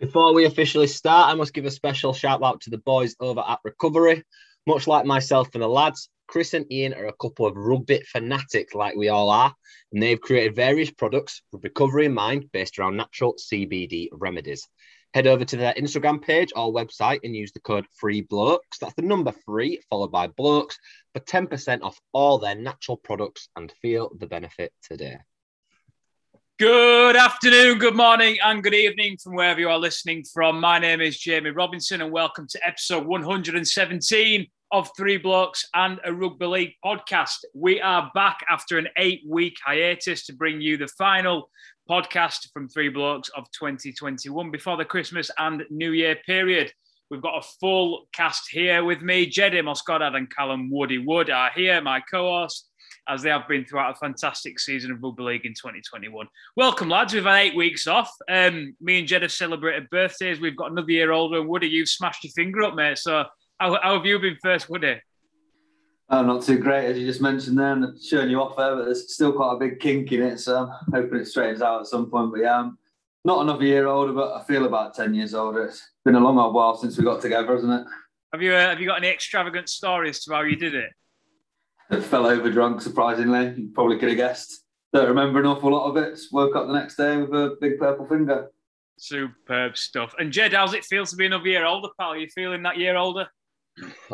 Before we officially start, I must give a special shout out to the boys over at Recovery. Much like myself and the lads, Chris and Ian are a couple of rugby fanatics like we all are, and they've created various products with recovery in mind based around natural CBD remedies. Head over to their Instagram page or website and use the code FREEBLOKES. That's the number three followed by blokes for 10% off all their natural products and feel the benefit today. Good afternoon, good morning, and good evening from wherever you are listening from. My name is Jamie Robinson, and welcome to episode 117 of Three Blokes and a Rugby League podcast. We are back after an eight week hiatus to bring you the final podcast from Three Blokes of 2021 before the Christmas and New Year period. We've got a full cast here with me. Jedi Moscodad and Callum Woody Wood are here, my co host as they have been throughout a fantastic season of rugby league in 2021. Welcome, lads. We've had eight weeks off. Um, me and Jed have celebrated birthdays. We've got another year older. And Woody, you've smashed your finger up, mate. So how, how have you been first, Woody? Oh, not too great, as you just mentioned there, and showing you off there, but there's still quite a big kink in it, so I'm hoping it straightens out at some point. But yeah, I'm not another year older, but I feel about 10 years older. It's been a long old while since we got together, hasn't it? Have you, uh, have you got any extravagant stories to how you did it? Fell over drunk, surprisingly. You probably could have guessed. Don't remember an awful lot of it. Woke up the next day with a big purple finger. Superb stuff. And Jed, how's it feel to be another year older, pal? Are you feeling that year older?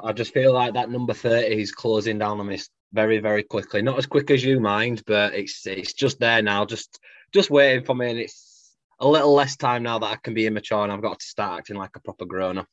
I just feel like that number 30 is closing down on me very, very quickly. Not as quick as you mind, but it's it's just there now, just just waiting for me. And it's a little less time now that I can be immature and I've got to start acting like a proper grown up.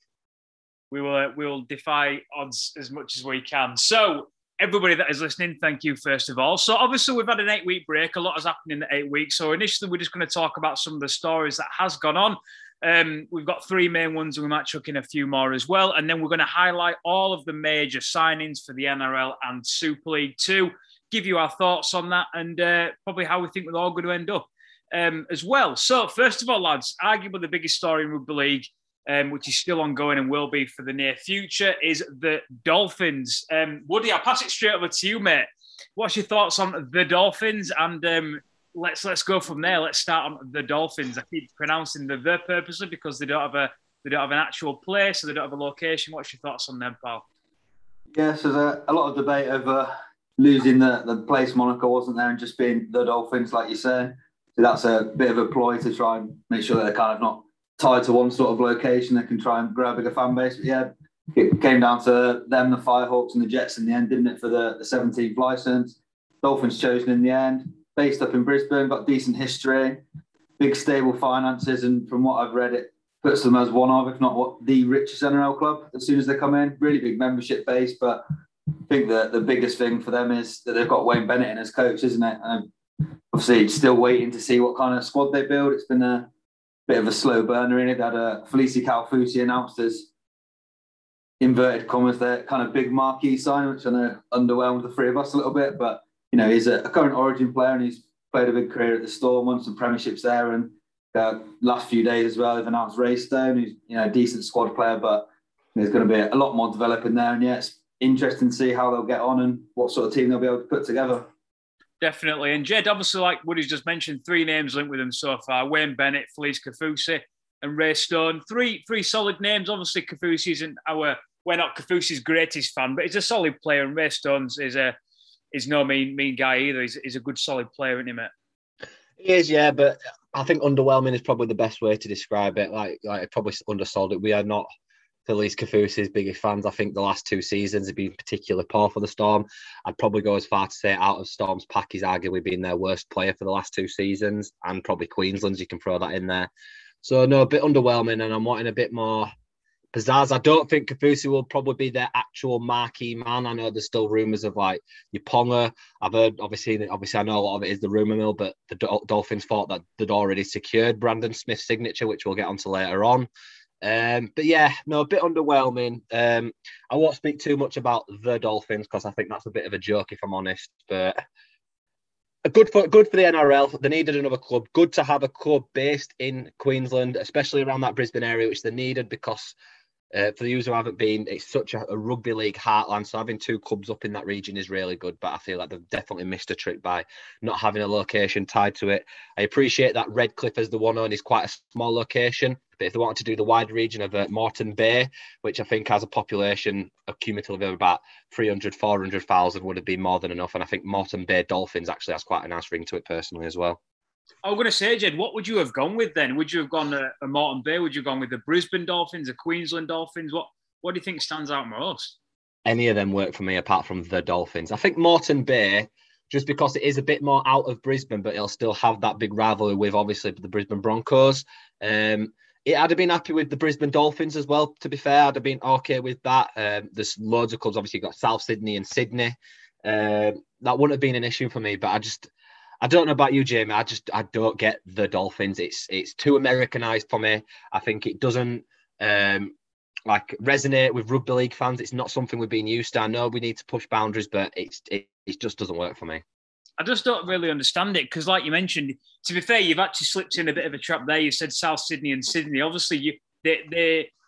We will uh, we will defy odds as much as we can. So everybody that is listening, thank you first of all. So obviously we've had an eight week break. A lot has happened in the eight weeks. So initially we're just going to talk about some of the stories that has gone on. Um, we've got three main ones, and we might chuck in a few more as well. And then we're going to highlight all of the major signings for the NRL and Super League Two, give you our thoughts on that, and uh, probably how we think we're all going to end up um, as well. So first of all, lads, arguably the biggest story in rugby league um, which is still ongoing and will be for the near future, is the Dolphins. Um, Woody, I'll pass it straight over to you, mate. What's your thoughts on the Dolphins? And um, let's let's go from there. Let's start on the Dolphins. I keep pronouncing the the purposely because they don't have a they don't have an actual place, so they don't have a location. What's your thoughts on them, pal? Yes, there's a, a lot of debate over losing the, the place moniker, wasn't there, and just being the Dolphins, like you say. So that's a bit of a ploy to try and make sure that they're kind of not tied to one sort of location that can try and grow a bigger fan base. But yeah, it came down to them, the Firehawks, and the Jets in the end, didn't it, for the, the 17th license? Dolphins chosen in the end, based up in Brisbane, got decent history, big stable finances, and from what I've read, it puts them as one of, if not what, the richest NRL club as soon as they come in. Really big membership base, but I think that the biggest thing for them is that they've got Wayne Bennett in as coach, isn't it? And obviously, still waiting to see what kind of squad they build. It's been a bit of a slow burner in it. That uh, Felise Kaufusi announced as inverted commas their kind of big marquee sign, which I know underwhelmed the three of us a little bit. But you know, he's a, a current Origin player and he's played a big career at the Storm, won some premierships there, and uh, last few days as well, they've announced Ray Stone, who's you know a decent squad player, but there's going to be a lot more developing there. And yeah, it's interesting to see how they'll get on and what sort of team they'll be able to put together. Definitely. And Jed, obviously, like Woody's just mentioned, three names linked with him so far Wayne Bennett, Felise Kaufusi, and Ray Stone. Three three solid names. Obviously, Kaufusi isn't our, we're not Kaufusi's greatest fan, but he's a solid player. And Ray Stone's is a is no mean mean guy either. He's, he's a good solid player, isn't he, mate? He is, yeah, but I think underwhelming is probably the best way to describe it. Like, like probably undersold it. We are not Felise Kaufusi's biggest fans. I think the last two seasons have been particularly poor for the Storm. I'd probably go as far to say out of Storm's pack, he's arguably been their worst player for the last two seasons, and probably Queensland's. You can throw that in there. So no, a bit underwhelming, and I'm wanting a bit more pizzazz. I don't think Kaufusi will probably be their actual marquee man. I know there's still rumours of like Ponga. I've heard obviously, obviously I know a lot of it is the rumour mill, but the Dolphins thought that they'd already secured Brandon Smith's signature, which we'll get onto later on. Um, but yeah, no, a bit underwhelming. Um, I won't speak too much about the Dolphins because I think that's a bit of a joke, if I'm honest. But good for good for the NRL. They needed another club. Good to have a club based in Queensland, especially around that Brisbane area, which they needed because uh, for the users who haven't been, it's such a, a, rugby league heartland. So having two clubs up in that region is really good. But I feel like they've definitely missed a trick by not having a location tied to it. I appreciate that Redcliffe as the one on is quite a small location But if they wanted to do the wider region of uh, Moreton Bay, which I think has a population a cumulative of about 300, 400,000, would have been more than enough. And I think Moreton Bay Dolphins actually has quite a nice ring to it personally as well. I was going to say, Jed, what would you have gone with then? Would you have gone a, a Moreton Bay? Would you have gone with the Brisbane Dolphins, the Queensland Dolphins? What What do you think stands out most? Any of them work for me apart from the Dolphins. I think Moreton Bay, just because it is a bit more out of Brisbane, but it'll still have that big rivalry with obviously the Brisbane Broncos. Um, it, I'd have been happy with the Brisbane Dolphins as well. To be fair, I'd have been okay with that. Um, there's loads of clubs. Obviously, you've got South Sydney and Sydney. Um, that wouldn't have been an issue for me, but I just I don't know about you, Jamie. I just I don't get the Dolphins. It's it's too Americanized for me. I think it doesn't um like resonate with rugby league fans. It's not something we've been used to. I know we need to push boundaries, but it's it, it just doesn't work for me. I just don't really understand it because, like you mentioned, to be fair, you've actually slipped in a bit of a trap there. You said South Sydney and Sydney. Obviously, you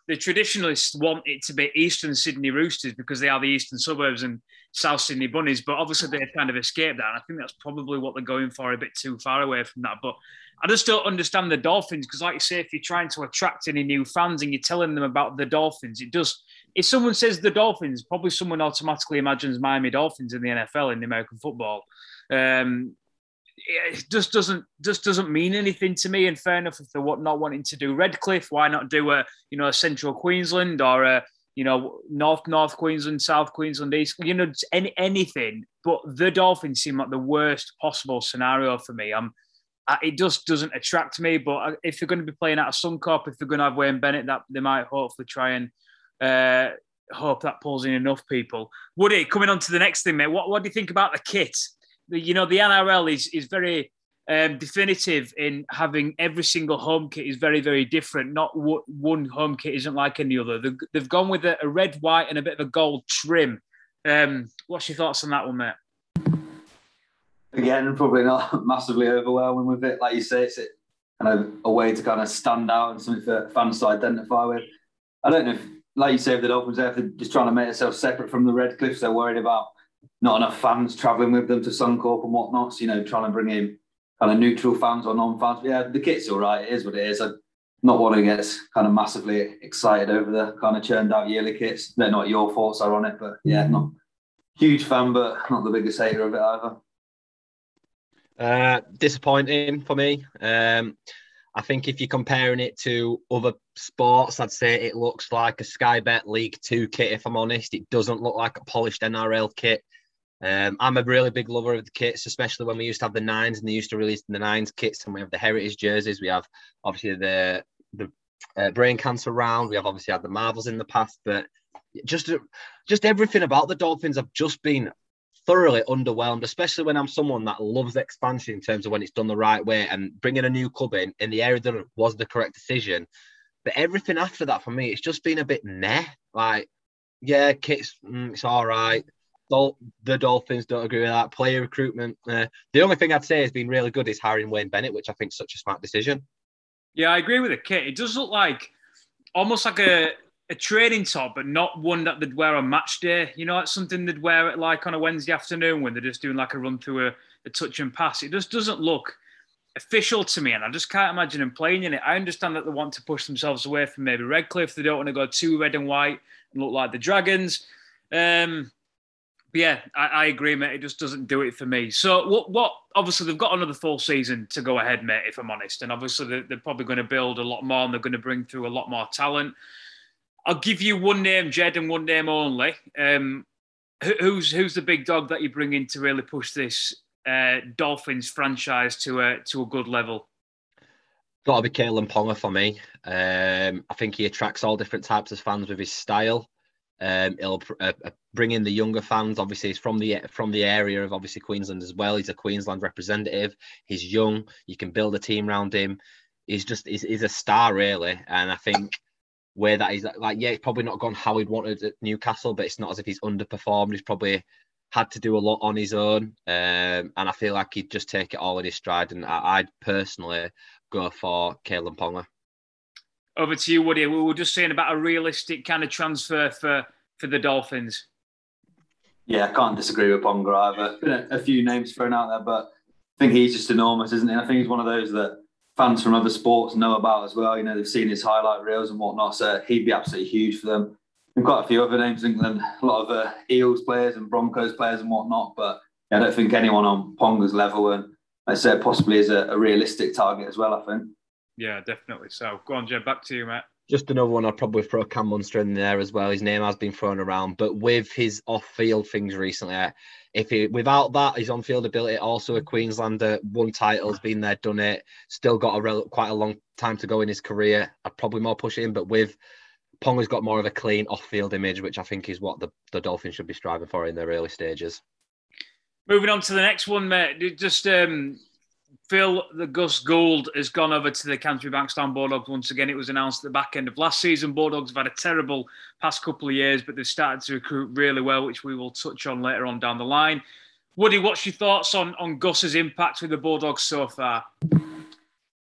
the traditionalists want it to be Eastern Sydney Roosters because they are the eastern suburbs and South Sydney Bunnies, but obviously they've kind of escaped that. And I think that's probably what they're going for, a bit too far away from that. But I just don't understand the Dolphins because, like you say, if you're trying to attract any new fans and you're telling them about the Dolphins, it does. If someone says the Dolphins, probably someone automatically imagines Miami Dolphins in the NFL in the American football. Um, it just doesn't just doesn't mean anything to me. And fair enough, if they're not wanting to do Redcliffe, why not do a you know a Central Queensland or a you know North North Queensland, South Queensland, East, you know any anything. But the Dolphins seem like the worst possible scenario for me. I'm it just doesn't attract me. But if they're going to be playing out of Suncorp, if they're going to have Wayne Bennett, that they might hopefully try and uh, hope that pulls in enough people. Woody, coming on to the next thing, mate. What what do you think about the kit? You know, the NRL is is very um, definitive in having every single home kit is very, very different. Not w- one home kit isn't like any other. They've, they've gone with a, a, red, white, and a bit of a gold trim. Um, what's your thoughts on that one, mate? Again, probably not massively overwhelming with it. Like you say, it's kind of a way to kind of stand out and something for fans to identify with. I don't know if, like you say, if the Dolphins, they're just trying to make themselves separate from the Redcliffs, they're worried about not enough fans travelling with them to Suncorp and whatnot. So, you know, trying to bring in kind of neutral fans or non-fans. Yeah, the kit's all right. It is what it is. I'm not one who gets kind of massively excited over the kind of churned out yearly kits. They're not your thoughts are on it, but yeah, not huge fan, but not the biggest hater of it either. Uh, disappointing for me. Um, I think if you're comparing it to other sports, I'd say it looks like a Sky Bet League Two kit. If I'm honest, it doesn't look like a polished NRL kit. Um, I'm a really big lover of the kits, especially when we used to have the nines and they used to release the nines kits, and we have the heritage jerseys. We have obviously the the uh, brain cancer round. We have obviously had the marvels in the past, but just just everything about the Dolphins have just been thoroughly underwhelmed, especially when I'm someone that loves expansion in terms of when it's done the right way and bringing a new club in in the area that was the correct decision. But everything after that for me, it's just been a bit meh. Like, yeah, kits, mm, it's all right the Dolphins don't agree with that. Player recruitment. Uh, the only thing I'd say has been really good is hiring Wayne Bennett, which I think is such a smart decision. Yeah, I agree with the kit. It does look like almost like a, a training top, but not one that they'd wear on match day. You know, it's something they'd wear it like on a Wednesday afternoon when they're just doing like a run through a, a touch and pass. It just doesn't look official to me, and I just can't imagine them playing in it. I understand that they want to push themselves away from maybe Redcliffe. They don't want to go too red and white and look like the Dragons. Um, yeah, I, I, agree, mate. It just doesn't do it for me. So, what? What? Obviously, they've got another full season to go ahead, mate. If I'm honest, and obviously they're, they're probably going to build a lot more, and they're going to bring through a lot more talent. I'll give you one name, Jed, and one name only. Um, who's who's the big dog that you bring in to really push this uh, Dolphins franchise to a to a good level? Got to be Kalyn Ponga for me. Um, I think he attracts all different types of fans with his style. Um, he'll uh, uh, bring in the younger fans. Obviously, he's from the from the area of obviously Queensland as well. He's a Queensland representative. He's young. You can build a team around him. He's just he's, he's a star really, and I think where that is like yeah, he's probably not gone how he'd wanted at Newcastle, but it's not as if he's underperformed. He's probably had to do a lot on his own, um, and I feel like he'd just take it all in his stride. And I, would personally go for Kalyn Ponga. Over to you, Woody. We were just saying about a realistic kind of transfer for for the Dolphins. Yeah, I can't disagree with Ponga either. Been a, few names thrown out there, but I think he's just enormous, isn't he? I think he's one of those that fans from other sports know about as well. You know, they've seen his highlight reels and whatnot, so he'd be absolutely huge for them. And quite a few other names in England, a lot of uh, Eels players and Broncos players and whatnot, but I don't think anyone on Ponga's level and I said possibly is a, a realistic target as well, I think. Yeah, definitely. So go on, Jed, back to you, Matt. Just another one I'd probably throw Cam Munster in there as well. His name has been thrown around, but with his off-field things recently, if he without that, his on-field ability, also a Queenslander, won titles, been there, done it, still got a rel- quite a long time to go in his career. I'd probably more push him, but with Ponga's got more of a clean off-field image, which I think is what the, the Dolphins should be striving for in their early stages. Moving on to the next one, mate. Just um, Phil, the Gus Gould has gone over to the Canterbury Bankstown Bulldogs once again. It was announced at the back end of last season. Bulldogs have had a terrible past couple of years, but they've started to recruit really well, which we will touch on later on down the line. Woody, what's your thoughts on, on Gus's impact with the Bulldogs so far?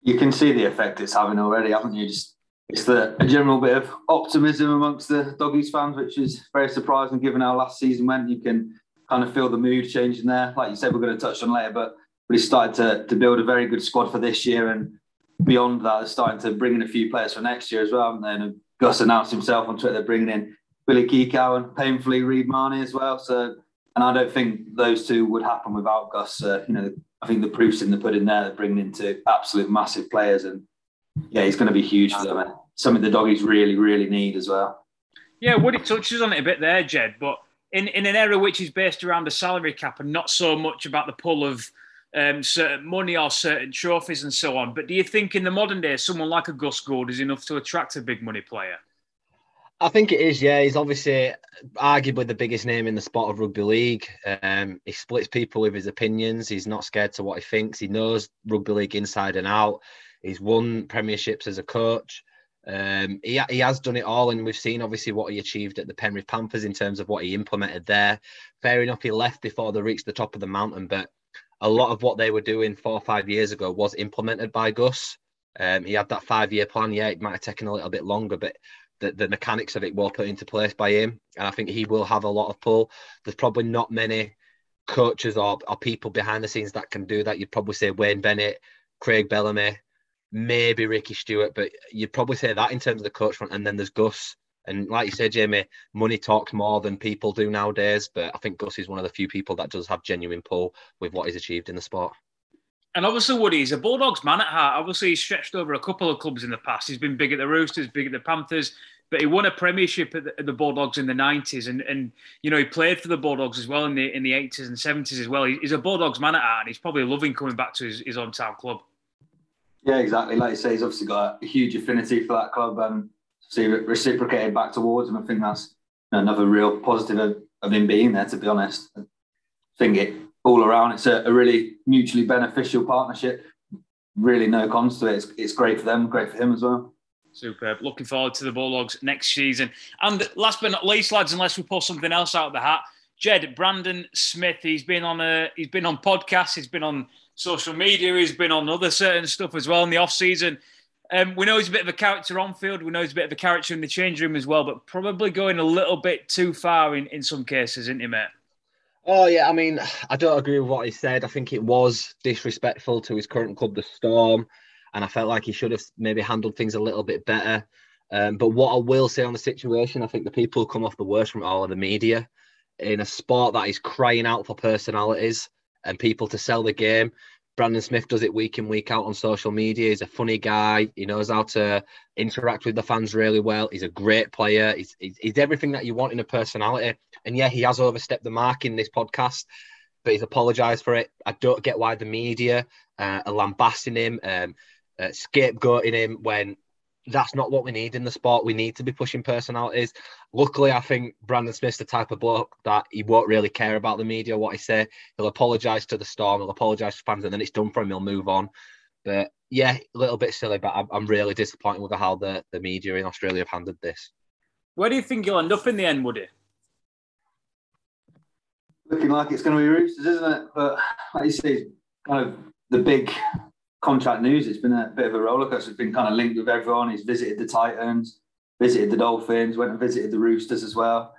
You can see the effect it's having already, haven't you? Just it's the a general bit of optimism amongst the doggies fans, which is very surprising given how last season went. You can kind of feel the mood changing there. Like you said, we're going to touch on later, but started to, to build a very good squad for this year. And beyond that, they're starting to bring in a few players for next year as well. And then Gus announced himself on Twitter, they're bringing in Billy Kikau and painfully Reed Mahoney as well. So, and I don't think those two would happen without Gus. Uh, you know, I think the proof's in the pudding there. They're bringing in two absolute massive players. And yeah, he's going to be huge for them. And something the doggies really, really need as well. Yeah, Woody touches on it a bit there, Jed, but in, in an era which is based around a salary cap and not so much about the pull of um, certain money or certain trophies and so on. But do you think in the modern day, someone like a Gus Gould is enough to attract a big money player? I think it is. Yeah, he's obviously arguably the biggest name in the sport of rugby league. Um, he splits people with his opinions. He's not scared to what he thinks. He knows rugby league inside and out. He's won premierships as a coach. Um, he, he has done it all, and we've seen obviously what he achieved at the Penrith Panthers in terms of what he implemented there. Fair enough, he left before they reached the top of the mountain, but a lot of what they were doing four or five years ago was implemented by Gus. Um, he had that five year plan. Yeah, it might have taken a little bit longer, but the, the mechanics of it were put into place by him. And I think he will have a lot of pull. There's probably not many coaches or, or people behind the scenes that can do that. You'd probably say Wayne Bennett, Craig Bellamy, maybe Ricky Stuart, but you'd probably say that in terms of the coach front. And then there's Gus, and like you said, Jamie, money talks more than people do nowadays. But I think Gus is one of the few people that does have genuine pull with what he's achieved in the sport. And obviously, Woody, he's a Bulldogs man at heart. Obviously, he's stretched over a couple of clubs in the past. He's been big at the Roosters, big at the Panthers, but he won a premiership at the, at the Bulldogs in the 90s. And, and, you know, he played for the Bulldogs as well in the in the 80s and 70s as well. He's a Bulldogs man at heart, and he's probably loving coming back to his, his hometown club. Yeah, exactly. Like you say, he's obviously got a huge affinity for that club. And see reciprocated back towards him. I think that's another real positive of, of him being there. To be honest, I think it all around it's a, a really mutually beneficial partnership. Really, no cons to it. It's, it's great for them, great for him as well. Superb. Looking forward to the Bulldogs next season. And last but not least, lads, unless we pull something else out of the hat, Jed Brandon Smith. He's been on a he's been on podcasts. He's been on social media. He's been on other certain stuff as well in the off season. Um, we know he's a bit of a character on field. We know he's a bit of a character in the change room as well, but probably going a little bit too far in, in some cases, isn't he, mate? Oh yeah, I mean, I don't agree with what he said. I think it was disrespectful to his current club, the Storm, and I felt like he should have maybe handled things a little bit better. Um, but what I will say on the situation, I think the people who come off the worst from all of the media in a sport that is crying out for personalities and people to sell the game. Brandon Smith does it week in, week out on social media. He's a funny guy. He knows how to interact with the fans really well. He's a great player. He's, he's, he's everything that you want in a personality. And yeah, he has overstepped the mark in this podcast, but he's apologised for it. I don't get why the media uh, are lambasting him, um, uh, scapegoating him when that's not what we need in the sport. We need to be pushing personalities. Luckily, I think Brandon Smith's the type of bloke that he won't really care about the media, what he say. He'll apologise to the Storm, he'll apologise to fans, and then it's done for him. He'll move on. But yeah, a little bit silly, but I'm, I'm really disappointed with how the, the media in Australia have handled this. Where do you think you'll end up in the end, Woody? Looking like it's going to be Roosters, isn't it? But like you say, kind of the big contract news. It's been a bit of a rollercoaster. It's been kind of linked with everyone. He's visited the Titans, visited the Dolphins, went and visited the Roosters as well.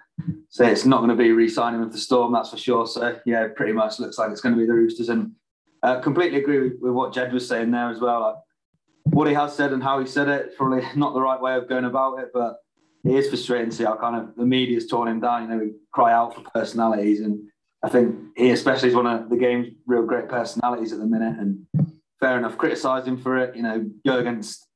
So it's not going to be re-signing with the Storm, that's for sure. So yeah, pretty much looks like it's going to be the Roosters. And uh, completely agree with, with, what Jed was saying there as well. Like, what he has said and how he said it, probably not the right way of going about it, but it is frustrating to see how kind of the media's torn him down. You know, we cry out for personalities, and I think he especially is one of the game's real great personalities at the minute. And fair enough, criticise him for it. You know, go against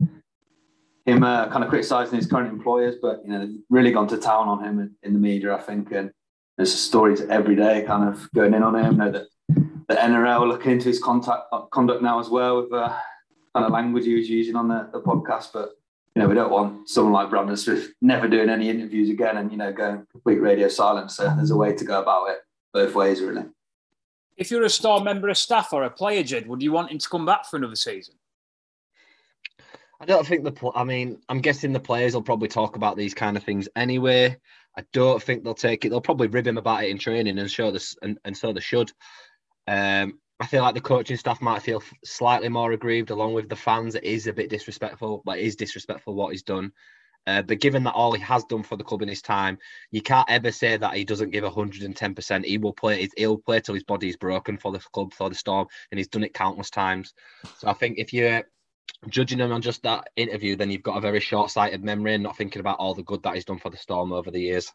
him, uh, kind of criticising his current employers, but you know, they've really gone to town on him in, the media. I think, and there's stories every day kind of going in on him. Know that the NRL are looking into his contact, uh, conduct now as well with the kind of language he was using on the, the podcast, but you know, we don't want someone like Brandon Smith never doing any interviews again and, you know, going complete radio silence. So there's a way to go about it both ways, really. If you're a star member of staff or a player, Jed, would you want him to come back for another season? I don't think the. I mean, I'm guessing the players will probably talk about these kind of things anyway. I don't think they'll take it. They'll probably rib him about it in training and show this, and, and so they should. Um, I feel like the coaching staff might feel slightly more aggrieved, along with the fans. It is a bit disrespectful, but it is disrespectful what he's done. Uh, but given that all he has done for the club in his time, you can't ever say that he doesn't give 110%. He will play. He'll play till his body is broken for the club, for the Storm, and he's done it countless times. So I think if you're judging him on just that interview, then you've got a very short-sighted memory and not thinking about all the good that he's done for the Storm over the years.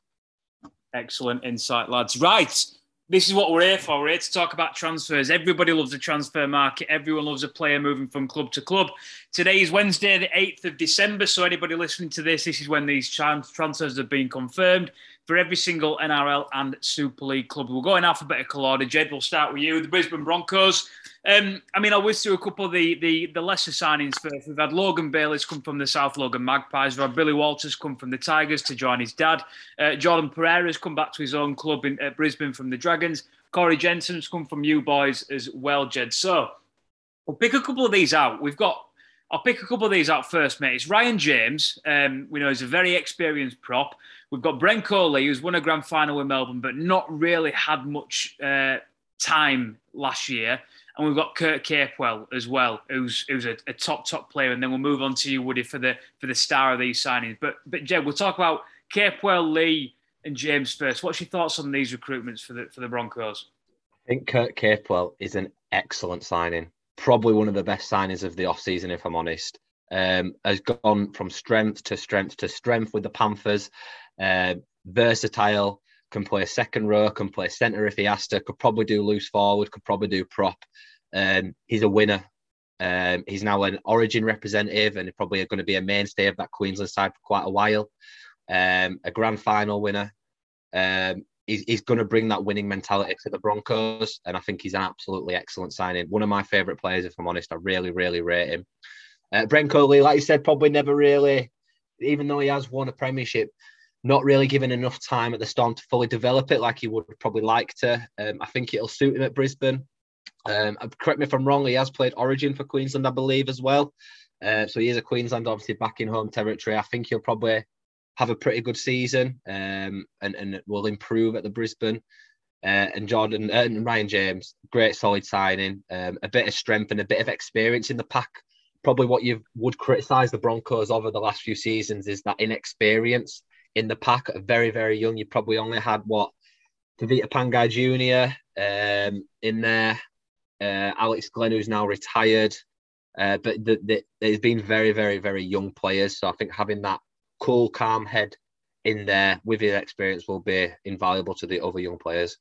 Excellent insight, lads. Right this is what we're here for. We're here to talk about transfers. Everybody loves the transfer market. Everyone loves a player moving from club to club. Today is Wednesday, the 8th of December. So, anybody listening to this, this is when these transfers have been confirmed for every single NRL and Super League club. We'll go in alphabetical order. Jed, we'll start with you. The Brisbane Broncos. Um, I mean, I'll whiz through a couple of the, the, the lesser signings first. We've had Logan Bayliss come from the South Logan Magpies. We've had Billy Walters come from the Tigers to join his dad. Uh, Jordan Pereira's come back to his own club in Brisbane from the Dragons. Corey Jensen's come from you boys as well, Jed. So we'll pick a couple of these out. We've got, I'll pick a couple of these out first, mate. It's Ryan James. Um, we know he's a very experienced prop. We've got Brenko Lee, who's won a grand final with Melbourne, but not really had much uh, time last year. And we've got Kurt Capewell as well, who's who's a, a, top top player. And then we'll move on to you, Woody, for the for the star of these signings. But but Jed, we'll talk about Capewell, Lee, and James first. What's your thoughts on these recruitments for the for the Broncos? I think Kurt Capewell is an excellent signing. Probably one of the best signings of the off season, if I'm honest. Um, has gone from strength to strength to strength with the Panthers. Uh, versatile, can play second row, can play centre if he has to, could probably do loose forward, could probably do prop. Um, he's a winner. Um, he's now an Origin representative and probably going to be a mainstay of that Queensland side for quite a while. Um, a grand final winner. Um, he's, he's going to bring that winning mentality to the Broncos, and I think he's an absolutely excellent signing. One of my favourite players, if I'm honest. I really, really rate him. Uh, Brenko Lee, like you said, probably never really, even though he has won a premiership, not really given enough time at the Storm to fully develop it like he would probably like to. Um, I think it'll suit him at Brisbane. Um, uh, correct me if I'm wrong, he has played Origin for Queensland, I believe, as well. Uh, so he is a Queensland, obviously back in home territory. I think he'll probably have a pretty good season um, and, and will improve at the Brisbane. Uh, and Jordan uh, and Ryan James, great solid signing, um, a bit of strength and a bit of experience in the pack. Probably what you would criticise the Broncos over the last few seasons is that inexperience in the pack very, very young. You probably only had what Tevita Pangai Jr. Um, in there, uh, Alex Glenn, who's now retired. Uh, but the, the, there's been very, very, very young players. So I think having that cool, calm head in there with his experience will be invaluable to the other young players.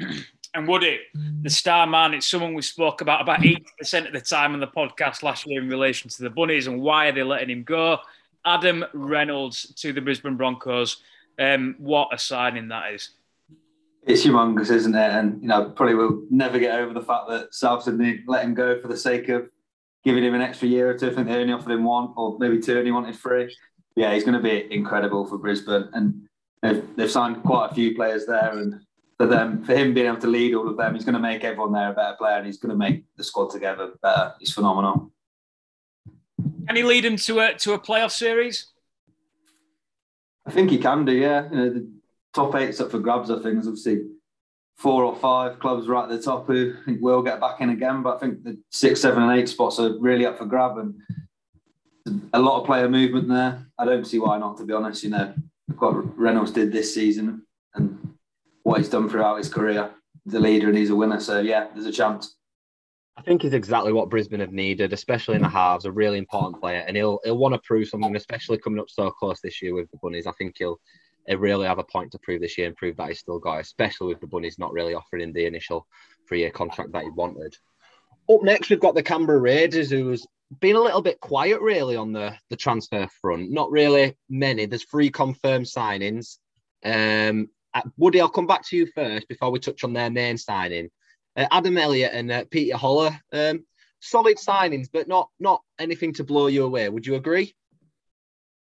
And would it, the star man, it's someone we spoke about about 80% of the time on the podcast last year in relation to the Bunnies and why are they letting him go. Adam Reynolds to the Brisbane Broncos. Um, what a signing that is. It's humongous, isn't it? And you know, probably will never get over the fact that South Sydney let him go for the sake of giving him an extra year or two. I think they only offered him one or maybe two, and he wanted three. Yeah, he's going to be incredible for Brisbane, and they've, they've signed quite a few players there. And for them, for him being able to lead all of them, he's going to make everyone there a better player, and he's going to make the squad together better. He's phenomenal. Can he lead him to a to a playoff series? I think he can do. Yeah, you know, the top eight's up for grabs. I think there's obviously four or five clubs right at the top who I think will get back in again. But I think the six, seven, and eight spots are really up for grab, and a lot of player movement there. I don't see why not. To be honest, you know, what Reynolds did this season and what he's done throughout his career. the leader and he's a winner. So yeah, there's a chance. I think he's exactly what Brisbane have needed, especially in the halves. A really important player, and he'll he'll want to prove something, especially coming up so close this year with the Bunnies. I think he'll he'll really have a point to prove this year and prove that he's still got, it, especially with the Bunnies not really offering him the initial three-year contract that he wanted. Up next, we've got the Canberra Raiders, who's been a little bit quiet really on the the transfer front. Not really many. There's three confirmed signings. Um, Woody, I'll come back to you first before we touch on their main signing. Uh, Adam Elliott and uh, Peter Hola, um, solid signings, but not not anything to blow you away. Would you agree?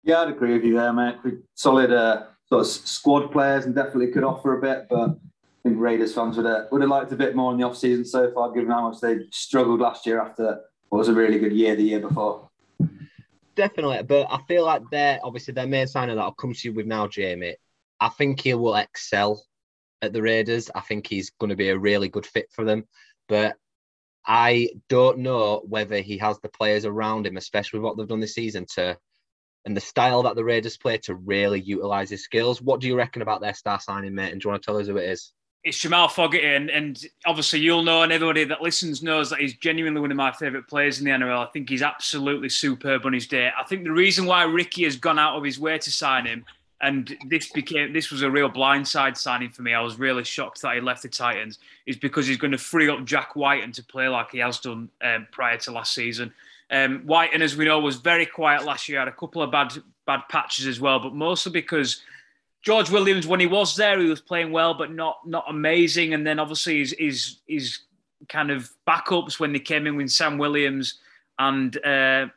Yeah, I'd agree with you there, mate. Solid uh, sort of squad players and definitely could offer a bit, but I think Raiders fans would have, would have liked a bit more in the off season so far, given how much they struggled last year after what was a really good year the year before. Definitely, but I feel like they're obviously their main signing that I'll come to you with now, Jamie. I think he will excel at the Raiders. I think he's going to be a really good fit for them. But I don't know whether he has the players around him, especially what they've done this season, to and the style that the Raiders play to really utilize his skills. What do you reckon about their star signing, mate? And do you want to tell us who it is? It's Jamal Fogarty, and, and obviously you'll know, and everybody that listens knows that he's genuinely one of my favourite players in the NRL. I think he's absolutely superb on his day. I think the reason why Ricky has gone out of his way to sign him and this became this was a real blindside signing for me. I was really shocked that he left the Titans. Is because he's going to free up Jack Wighton to play like he has done um, prior to last season. Um, Wighton, as we know, was very quiet last year. Had a couple of bad bad patches as well, but mostly because George Williams, when he was there, he was playing well, but not not amazing. And then obviously his his, his kind of backups when they came in with Sam Williams and uh,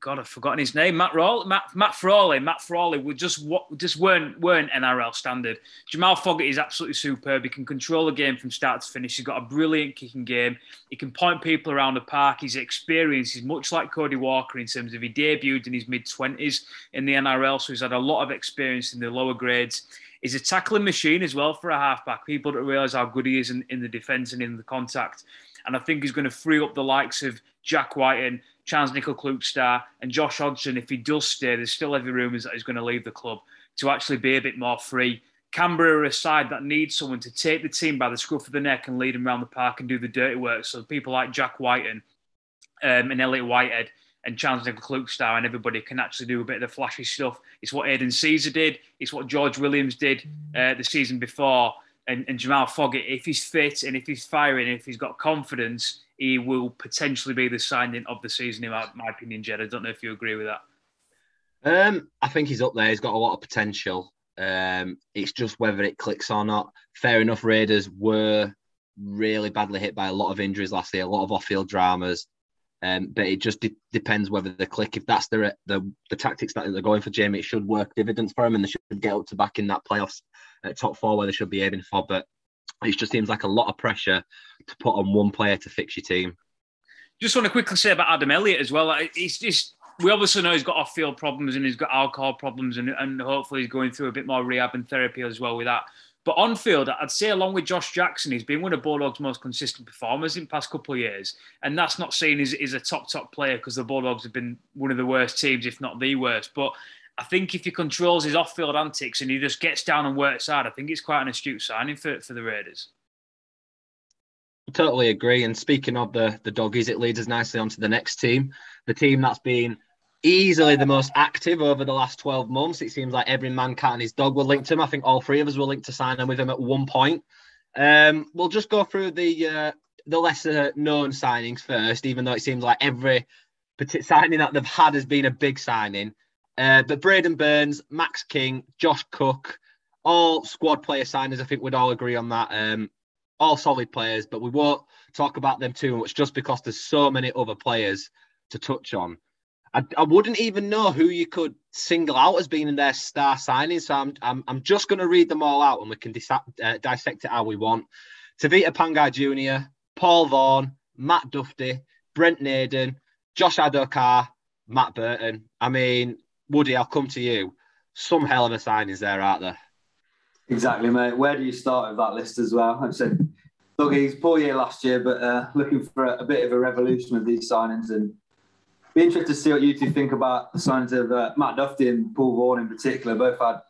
God, I've forgotten his name. Matt Rawley, Matt, Matt Frawley. Matt Frawley would just just weren't weren't NRL standard. Jamal Fogarty is absolutely superb. He can control the game from start to finish. He's got a brilliant kicking game. He can point people around the park. His experience is much like Cody Walker in terms of he debuted in his mid twenties in the NRL, so he's had a lot of experience in the lower grades. He's a tackling machine as well for a halfback. People don't realise how good he is in, in the defence and in the contact. And I think he's going to free up the likes of Jack Wighton Charnze Nicoll-Klokstad and Josh Hodgson, if he does stay, there's still every rumours that he's going to leave the club to actually be a bit more free. Canberra are a side that needs someone to take the team by the scruff of the neck and lead them around the park and do the dirty work. So people like Jack Wighton um, and Elliot Whitehead and Charnze Nicoll-Klokstad and everybody can actually do a bit of the flashy stuff. It's what Aidan Sezer did. It's what George Williams did uh, the season before. And, and Jamal Fogarty, if he's fit and if he's firing, if he's got confidence, he will potentially be the signing of the season, in my, my opinion, Jed. I don't know if you agree with that. Um, I think he's up there. He's got a lot of potential. Um, it's just whether it clicks or not. Fair enough, Raiders were really badly hit by a lot of injuries last year, a lot of off-field dramas. Um, but it just de- depends whether they click. If that's the, the the tactics that they're going for, Jamie, it should work dividends for him, and they should get up to back in that playoffs at top four where they should be aiming for. But it just seems like a lot of pressure to put on one player to fix your team. Just want to quickly say about Adam Elliott as well. He's just we obviously know he's got off-field problems and he's got alcohol problems, and, and hopefully he's going through a bit more rehab and therapy as well with that. But on field, I'd say along with Josh Jackson, he's been one of Bulldogs' most consistent performers in the past couple of years. And that's not seen as, as a top, top player because the Bulldogs have been one of the worst teams, if not the worst. But I think if he controls his off-field antics and he just gets down and works hard, I think it's quite an astute signing for, for the Raiders. I Totally agree. And speaking of the the doggies, it leads us nicely onto the next team, the team that's been easily the most active over the last 12 months. It seems like every man, cat, and his dog were linked to him. I think all three of us were linked to sign with him at one point. Um, we'll just go through the uh, the lesser known signings first, even though it seems like every signing that they've had has been a big signing. Uh, but Braidon Burns, Max King, Josh Cook, all squad player signers. I think we'd all agree on that. Um, all solid players, but we won't talk about them too much just because there's so many other players to touch on. I, I wouldn't even know who you could single out as being in their star signings. So I'm, I'm, I'm just going to read them all out and we can dis- uh, dissect it how we want. Tevita Pangai Jr., Paul Vaughan, Matt Dufty, Brent Naden, Josh Addo-Carr, Matt Burton. I mean, Woody, I'll come to you. Some hell of a signings there, aren't there? Exactly, mate. Where do you start with that list as well? I said, look, he's poor year last year, but uh, looking for a, a, bit of a revolution with these signings and be interested to see what you two think about the signings of uh, Matt Dufty and Paul Vaughan in particular. Both had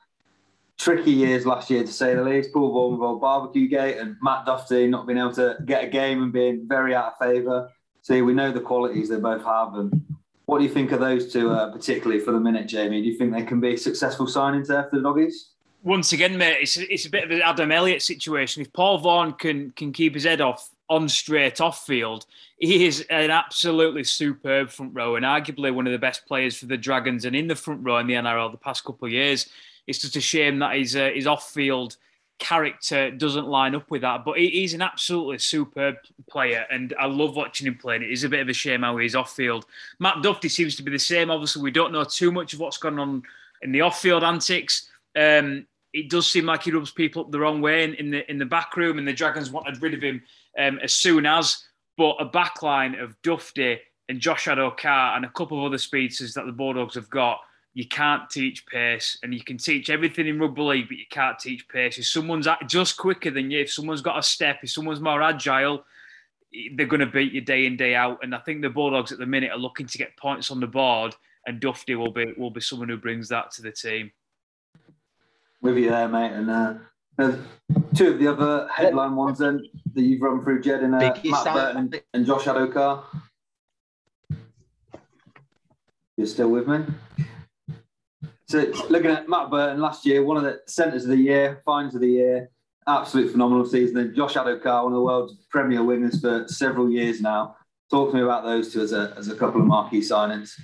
tricky years last year, to say the least. Paul Vaughan with old barbecue gate and Matt Dufty not being able to get a game and being very out of favour. See, we know the qualities they both have, and what do you think of those two, uh, particularly for the minute, Jamie? Do you think they can be successful signings there for the doggies? Once again, mate, it's, it's a bit of an Adam Elliott situation. If Paul Vaughan can can keep his head off on straight off field, he is an absolutely superb front row and arguably one of the best players for the Dragons and in the front row in the NRL the past couple of years. It's just a shame that his uh, his off field character doesn't line up with that. But he's an absolutely superb player, and I love watching him play. It is a bit of a shame how he's off field. Matt Dufty seems to be the same. Obviously, we don't know too much of what's going on in the off field antics. Um, it does seem like he rubs people up the wrong way in, in the in the back room, and the Dragons wanted rid of him um, as soon as. But a backline of Dufty and Josh Addo-Carr and a couple of other speedsters that the Bulldogs have got you can't teach pace, and you can teach everything in rugby league, but you can't teach pace. If someone's just quicker than you, if someone's got a step, if someone's more agile, they're going to beat you day in day out. And I think the Bulldogs at the minute are looking to get points on the board, and Dufty will be will be someone who brings that to the team. With you there, mate, and. Uh... Two of the other headline ones then that you've run through, Jed and uh, Matt Burton and Josh Addo-Carr. You're still with me? So looking at Matt Burton last year, one of the centres of the year, finds of the year, absolute phenomenal season. And Josh Addo-Carr, one of the world's premier wingers for several years now. Talk to me about those two as a, as a couple of marquee signings.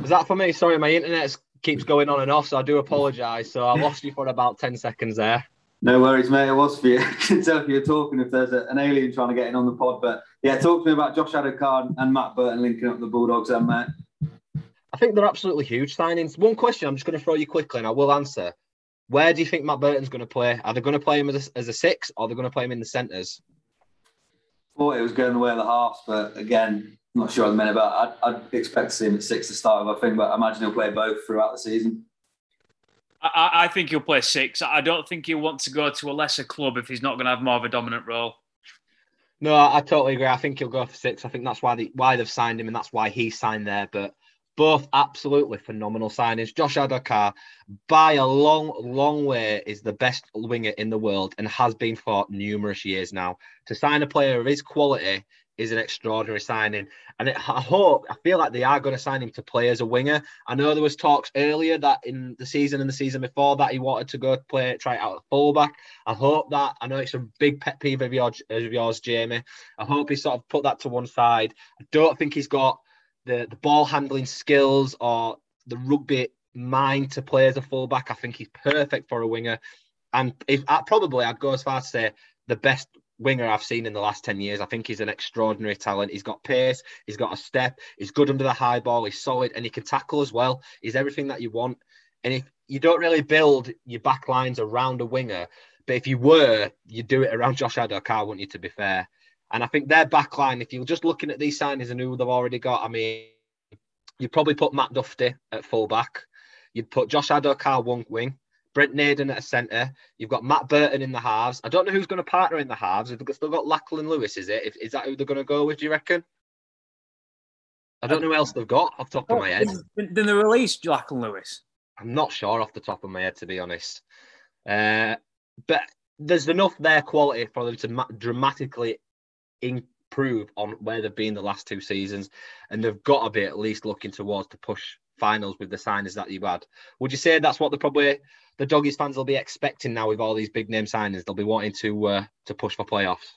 Was that for me? Sorry, my internet keeps going on and off, so I do apologise. So I lost you for about 10 seconds there. No worries, mate. It was for you. I can tell if you're talking if there's a, an alien trying to get in on the pod. But yeah, talk to me about Josh Addo-Carr and Matt Burton linking up the Bulldogs and Matt. I think they're absolutely huge signings. One question I'm just going to throw you quickly, and I will answer. Where do you think Matt Burton's going to play? Are they going to play him as a, as a six, or are they going to play him in the centres? Thought it was going the way of the halves, but again, I'm not sure at the minute. But I'd, I'd expect to see him at six to start with. I think, but I imagine he'll play both throughout the season. I, I think he'll play six. I don't think he'll want to go to a lesser club if he's not going to have more of a dominant role. No, I, I totally agree. I think he'll go for six. I think that's why they, why they've signed him, and that's why he signed there. But both absolutely phenomenal signings. Josh Addo-Carr, by a long, long way, is the best winger in the world and has been for numerous years now. To sign a player of his quality is an extraordinary signing. And it, I hope, I feel like they are going to sign him to play as a winger. I know there was talks earlier that in the season and the season before that he wanted to go play, try it out at fullback. I hope that, I know it's a big pet peeve of of yours Jamie. I hope he sort of put that to one side. I don't think he's got the, the ball handling skills or the rugby mind to play as a fullback. I think he's perfect for a winger. And if I, probably I'd go as far to say the best winger I've seen in the last 10 years. I think he's an extraordinary talent. He's got pace, he's got a step, he's good under the high ball, he's solid, and he can tackle as well. He's everything that you want. And if you don't really build your back lines around a winger, but if you were, you'd do it around Josh Addo-Carr, wouldn't you, to be fair? And I think their backline, if you're just looking at these signings and who they've already got, I mean, you'd probably put Matt Dufty at fullback. You'd put Josh Addo-Carr one wing, Brent Naden at a centre. You've got Matt Burton in the halves. I don't know who's going to partner in the halves. They've still got Lachlan Lewis, is it? Is that who they're going to go with, do you reckon? I don't know who else they've got off the top of my head. Then they release Lachlan Lewis? I'm not sure off the top of my head, to be honest. Uh, but there's enough there quality for them to ma- dramatically improve on where they've been the last two seasons, and they've got to be at least looking towards to push finals with the signings that you've had. Would you say that's what the probably the doggies fans will be expecting now with all these big name signings? They'll be wanting to uh, to push for playoffs.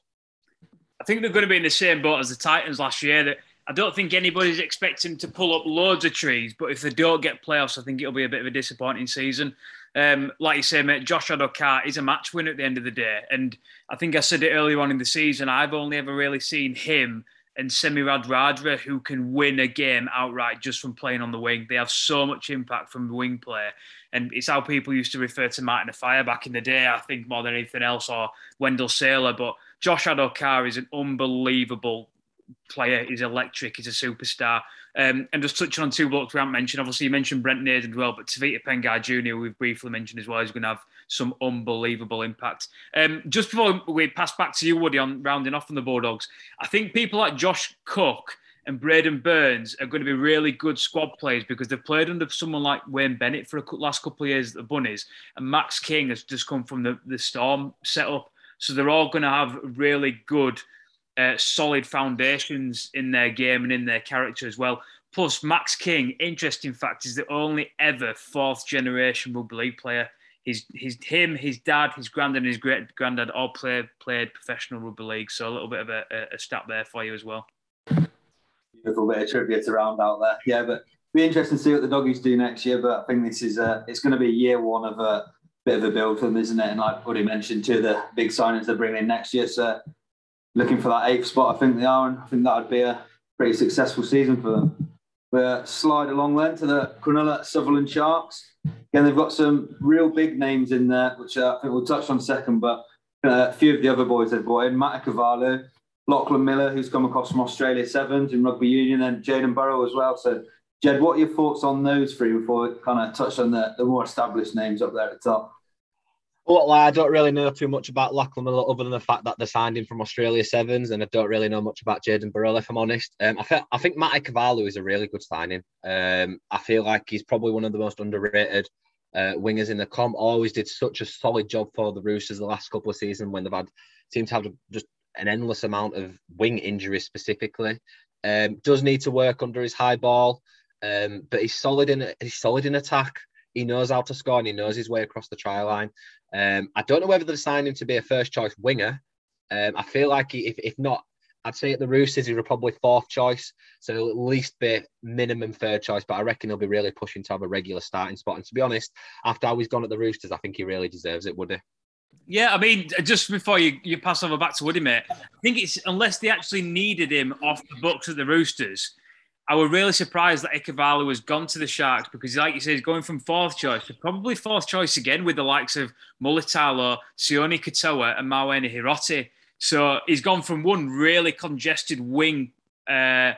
I think they're going to be in the same boat as the Titans last year. That I don't think anybody's expecting to pull up loads of trees, but if they don't get playoffs, I think it'll be a bit of a disappointing season. Um, like you say, mate, Josh Addo-Carr is a match winner at the end of the day. And I think I said it earlier on in the season, I've only ever really seen him and Semi Radradra who can win a game outright just from playing on the wing. They have so much impact from wing play. And it's how people used to refer to Martin Offiah back in the day, I think, more than anything else, or Wendell Sailor. But Josh Addo-Carr is an unbelievable player. He's electric. He's a superstar. Um, and just touching on two blocks we haven't mentioned, obviously you mentioned Brent Naden as well, but Tevita Pangai Jr., we've briefly mentioned as well, is going to have some unbelievable impact. Um, just before we pass back to you, Woody, on rounding off on the Bulldogs, I think people like Josh Cook and Braidon Burns are going to be really good squad players because they've played under someone like Wayne Bennett for the last couple of years at the Bunnies, and Max King has just come from the, the Storm setup. So they're all going to have really good uh, solid foundations in their game and in their character as well. Plus, Max King, interesting fact, is the only ever fourth generation rugby league player. His, his, him, his dad, his granddad, and his great granddad all played played professional rugby league. So a little bit of a, a, a stat there for you as well. Beautiful bit of trivia to round out there. Yeah, but be interesting to see what the doggies do next year. But I think this is uh, it's going to be year one of a bit of a build for them, isn't it? And I've already mentioned two of the big signings they're bringing in next year. So looking for that eighth spot, I think they are, and I think that would be a pretty successful season for them. We'll slide along then to the Cronulla Sutherland Sharks. Again, they've got some real big names in there, which uh, I think we'll touch on second, but uh, a few of the other boys they've brought in, Matt Ikuvalu, Lachlan Miller, who's come across from Australia Sevens in rugby union, and Jayden Berrell as well. So, Jed, what are your thoughts on those three before we kind of touch on the, the more established names up there at the top? Well, I don't really know too much about Lachlan Miller other than the fact that they signed him from Australia Sevens, and I don't really know much about Jayden Berrell, if I'm honest. Um, I, feel, I think Matt Ikuvalu is a really good signing. Um, I feel like he's probably one of the most underrated uh, wingers in the comp. Always did such a solid job for the Roosters the last couple of seasons when they've had seem to have just an endless amount of wing injuries specifically. Um, does need to work under his high ball, um, but he's solid in he's solid in attack. He knows how to score and he knows his way across the try line. Um, I don't know whether they've signed him to be a first choice winger. Um, I feel like if, if not, I'd say at the Roosters he was probably fourth choice, so he'll at least be minimum third choice. But I reckon he'll be really pushing to have a regular starting spot. And to be honest, after how he's gone at the Roosters, I think he really deserves it, would he? Yeah, I mean, just before you, you pass over back to Woody, mate, I think it's unless they actually needed him off the books at the Roosters, I was really surprised that Ikuvalu has gone to the Sharks because, like you said, he's going from fourth choice to probably fourth choice again with the likes of Mulitalo, Sione Katoa, and Mawene Hiroti. So he's gone from one really congested wing uh,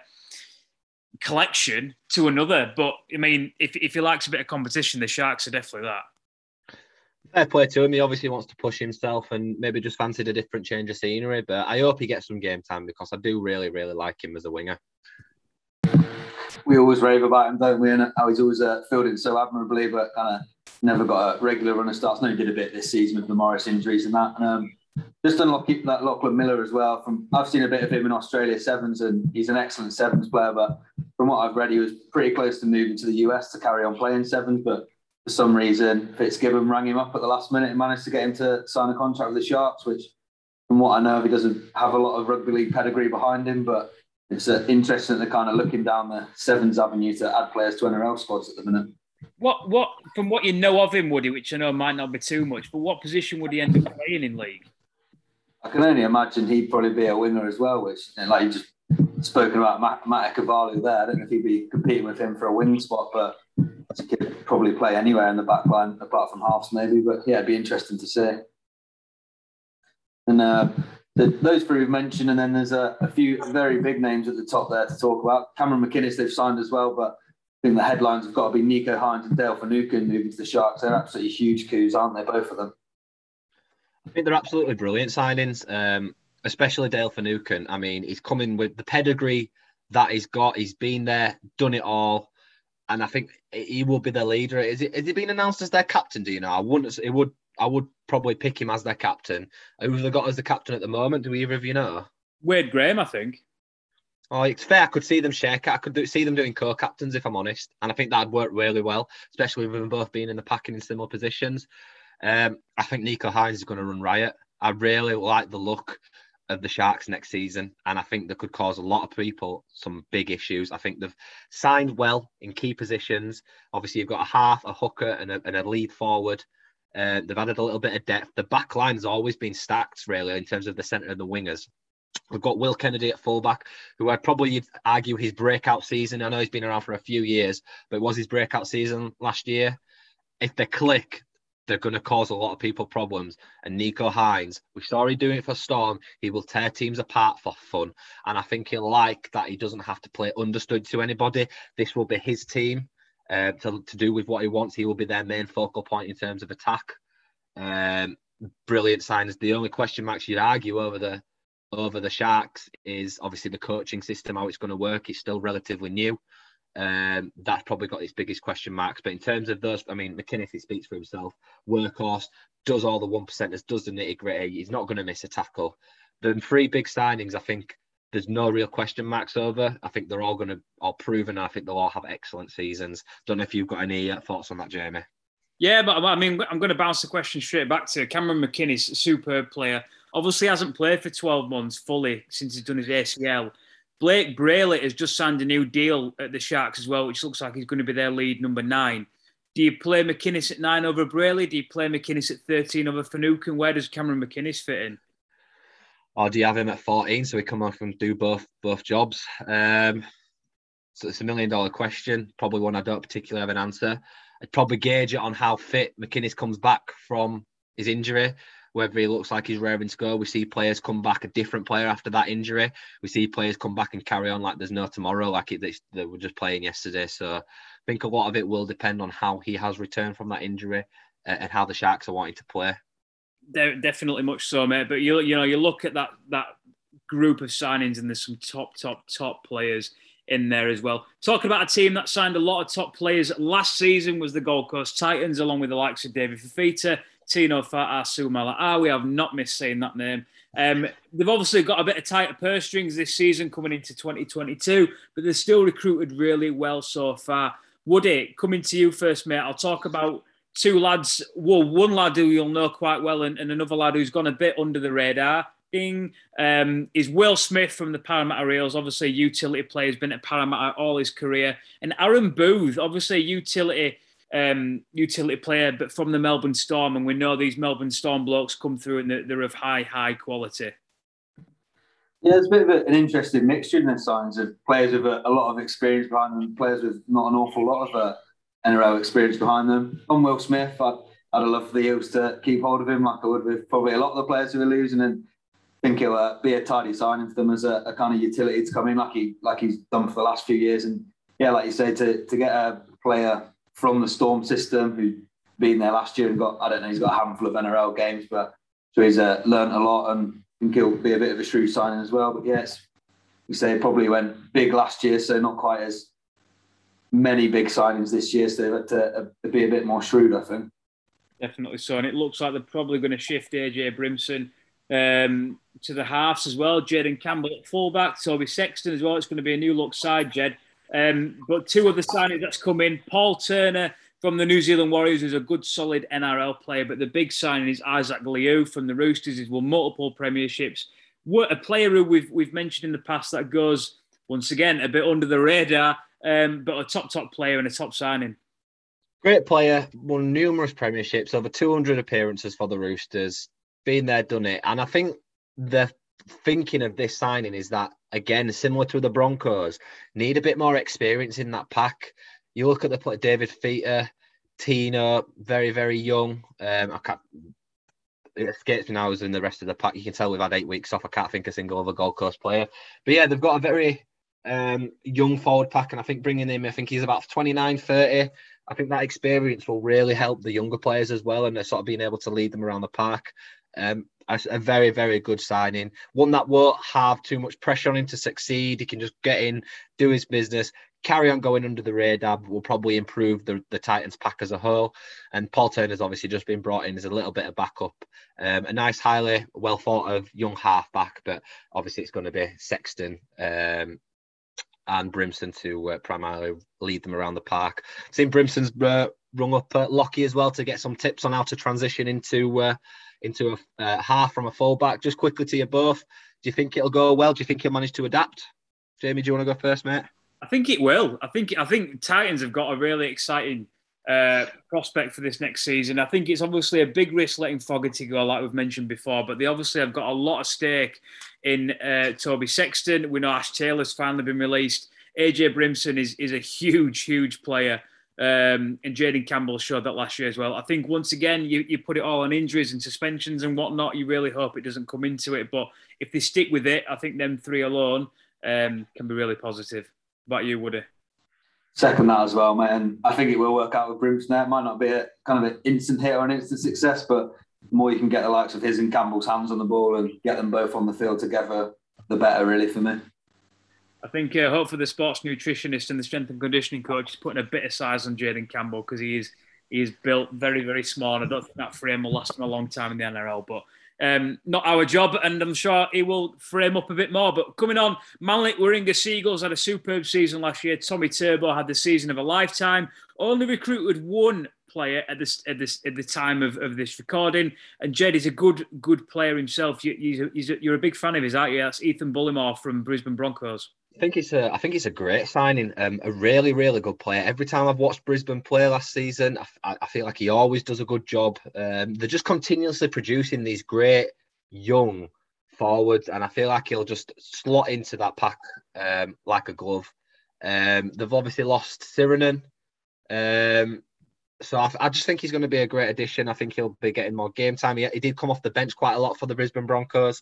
collection to another. But I mean, if, if he likes a bit of competition, the Sharks are definitely that. Fair play to him. He obviously wants to push himself and maybe just fancied a different change of scenery. But I hope he gets some game time because I do really, really like him as a winger. We always rave about him, don't we? And how he's always uh, fielding so admirably, but kind of never got a regular run of starts. No, he did a bit this season with the Morris injuries and that. And um, just unlock that Lachlan Miller as well. From I've seen a bit of him in Australia sevens, and he's an excellent sevens player. But from what I've read, he was pretty close to moving to the US to carry on playing sevens, but for some reason, Fitzgibbon rang him up at the last minute and managed to get him to sign a contract with the Sharks, which, from what I know, he doesn't have a lot of rugby league pedigree behind him, but it's uh, interesting to kind of looking down the Sevens avenue to add players to NRL squads at the minute. What, what, from what you know of him, Woody, which I know might not be too much, but what position would he end up playing in league? I can only imagine he'd probably be a winger as well, which, like you just spoken about Matt, Matt Ikuvalu there. I don't know if he'd be competing with him for a winning spot, but he could probably play anywhere in the back line apart from halves, maybe. But yeah, it'd be interesting to see. And uh, the, those three we've mentioned, and then there's a, a, few very big names at the top there to talk about. Cameron McInnes they've signed as well, but I think the headlines have got to be Nicho Hynes and Dale Finucane moving to the Sharks. They're absolutely huge coups, aren't they? Both of them. I think they're absolutely brilliant signings, um, especially Dale Finucane. I mean, he's coming with the pedigree that he's got. He's been there, done it all and I think he will be the leader. Is it? Has he been announced as their captain? Do you know? I wouldn't. It would. I would probably pick him as their captain. Who have they got as the captain at the moment? Do either of you know? Wade Graham, I think. Oh, it's fair. I could see them shake. I could do, see them doing co-captains if I'm honest, and I think that'd work really well, especially with them both being in the packing in similar positions. Um, I think Nicho Hynes is going to run riot. I really like the look of the Sharks next season, and I think they could cause a lot of people some big issues. I think they've signed well in key positions. Obviously, you've got a half, a hooker, and a, and a lead forward. Uh, they've added a little bit of depth. The back line has always been stacked, really, in terms of the centre and the wingers. We've got Will Kennedy at fullback, who I'd probably argue his breakout season. I know he's been around for a few years, but it was his breakout season last year. If they click, they're going to cause a lot of people problems. And Nicho Hynes, we saw him doing it for Storm. He will tear teams apart for fun. And I think he'll like that he doesn't have to play understood to anybody. This will be his team uh, to, to do with what he wants. He will be their main focal point in terms of attack. Um, brilliant signs. The only question marks you'd argue over the over the Sharks is obviously the coaching system, how it's going to work. It's still relatively new. Um, that's probably got its biggest question marks. But in terms of those, I mean, McInnes, he speaks for himself. Workhorse does all the one percenters, does the nitty gritty. He's not going to miss a tackle. the three big signings, I think there's no real question marks over. I think they're all going to all proven. I think they'll all have excellent seasons. Don't know if you've got any uh, thoughts on that, Jamie. Yeah, but I mean, I'm going to bounce the question straight back to Cameron McInnes, superb player. Obviously, hasn't played for 12 months fully since he's done his ACL. Blake Brailey has just signed a new deal at the Sharks as well, which looks like he's going to be their lead number nine. Do you play McInnes at nine over Brailey? Do you play McInnes at 13 over Finucane? Where does Cameron McInnes fit in? Or do you have him at 14 so he come off and do both both jobs? Um, so it's a million dollar question, probably one I don't particularly have an answer. I'd probably gauge it on how fit McInnes comes back from his injury, whether he looks like he's raring to go. We see players come back a different player after that injury. We see players come back and carry on like there's no tomorrow, like it, they, they were just playing yesterday. So I think a lot of it will depend on how he has returned from that injury uh, and how the Sharks are wanting to play. Definitely much so, mate. But you you know you look at that that group of signings and there's some top top top players in there as well. Talking about a team that signed a lot of top players last season was the Gold Coast Titans, along with the likes of David Fifita, Tino Fa'asuamaleaui. Ah, we have not missed saying that name. Um, they've obviously got a bit of tighter purse strings this season coming into 2022, but they're still recruited really well so far. Woody, coming to you first, mate. I'll talk about two lads. Well, one lad who you'll know quite well, and, and another lad who's gone a bit under the radar um, is Will Smith from the Parramatta Eels, obviously utility player, has been at Parramatta all his career, and Aaron Booth, obviously a utility um, utility player, but from the Melbourne Storm, and we know these Melbourne Storm blokes come through and they're, they're of high, high quality. Yeah, it's a bit of an interesting mixture in their signs of players with a, a, lot of experience behind them, players with not an awful lot of NRL experience behind them. On Will Smith, I'd, I'd love for the Eels to keep hold of him like I would with probably a lot of the players who are losing and think it'll uh, be a tidy signing for them as a, a, kind of utility to come in, like he like he's done for the last few years. And yeah, like you say, to to get a player from the Storm system who been there last year and got I don't know, he's got a handful of NRL games, but so he's uh, learned a lot and think he'll be a bit of a shrewd signing as well. But yes, we say probably went big last year, so not quite as many big signings this year, so they've to uh, be a bit more shrewd, I think. Definitely so, and it looks like they're probably going to shift AJ Brimson um, to the halves as well. Jayden Campbell at fullback, Toby Sexton as well. It's going to be a new look side, Jed. Um, but two of the signings that's come in, Paul Turner from the New Zealand Warriors is a good, solid NRL player. But the big signing is Isaac Liu from the Roosters. He's won multiple premierships. What a player who we've we've mentioned in the past that goes once again a bit under the radar, um, but a top top player and a top signing. Great player, won numerous premierships, over 200 appearances for the Roosters been there, done it. And I think the thinking of this signing is that again, similar to the Broncos, need a bit more experience in that pack. You look at the play, David Fifita, Tino, very very young. Um, I can't. It escapes me now as in the rest of the pack. You can tell we've had eight weeks off. I can't think a single other Gold Coast player. But yeah, they've got a very um, young forward pack, and I think bringing him, I think he's about 29, 30. I think that experience will really help the younger players as well, and they're sort of being able to lead them around the park. Um, a, very, very good signing. One that won't have too much pressure on him to succeed. He can just get in, do his business, carry on going under the radar, will probably improve the, the Titans pack as a whole. And Paul Turner's obviously just been brought in as a little bit of backup. Um, a nice, highly well thought of young halfback, but obviously it's going to be Sexton um, and Brimson to uh, primarily lead them around the park. Seen Brimson's uh, rung up uh, Lockie as well to get some tips on how to transition into uh, into a uh, half from a fullback. Just quickly to you both, do you think it'll go well? Do you think he'll manage to adapt? Jamie, do you want to go first, mate? I think it will. I think I think Titans have got a really exciting uh, prospect for this next season. I think it's obviously a big risk letting Fogarty go, like we've mentioned before, but they obviously have got a lot of stake in uh, Toby Sexton. We know Ash Taylor's finally been released. AJ Brimson is is a huge, huge player. Um, and Jayden Campbell showed that last year as well. I think once again, you, you put it all on injuries and suspensions and whatnot. You really hope it doesn't come into it. But if they stick with it, I think them three alone um, can be really positive. What about you, Woody? Second that as well, mate. And I think it will work out with Brimson. It might not be a kind of an instant hit or an instant success, but the more you can get the likes of his and Campbell's hands on the ball and get them both on the field together, the better, really, for me. I think uh, hopefully the sports nutritionist and the strength and conditioning coach is putting a bit of size on Jayden Campbell because he is he is built very very small. And I don't think that frame will last him a long time in the NRL, but um, not our job, and I'm sure he will frame up a bit more. But coming on, Manly Warringah Seagulls had a superb season last year. Tommy Turbo had the season of a lifetime. Only recruited one player at this at this at the time of, of this recording, and Jed is a good good player himself. You, he's a, a big fan of his, aren't you? That's Ethan Bullemor from Brisbane Broncos. I think it's a I think it's a great signing. Um, a really really good player. Every time I've watched Brisbane play last season, I, I feel like he always does a good job. Um, they're just continuously producing these great young forwards, and I feel like he'll just slot into that pack um, like a glove. Um, they've obviously lost Sironen, um, so I, I, just think he's going to be a great addition. I think he'll be getting more game time. He, he did come off the bench quite a lot for the Brisbane Broncos.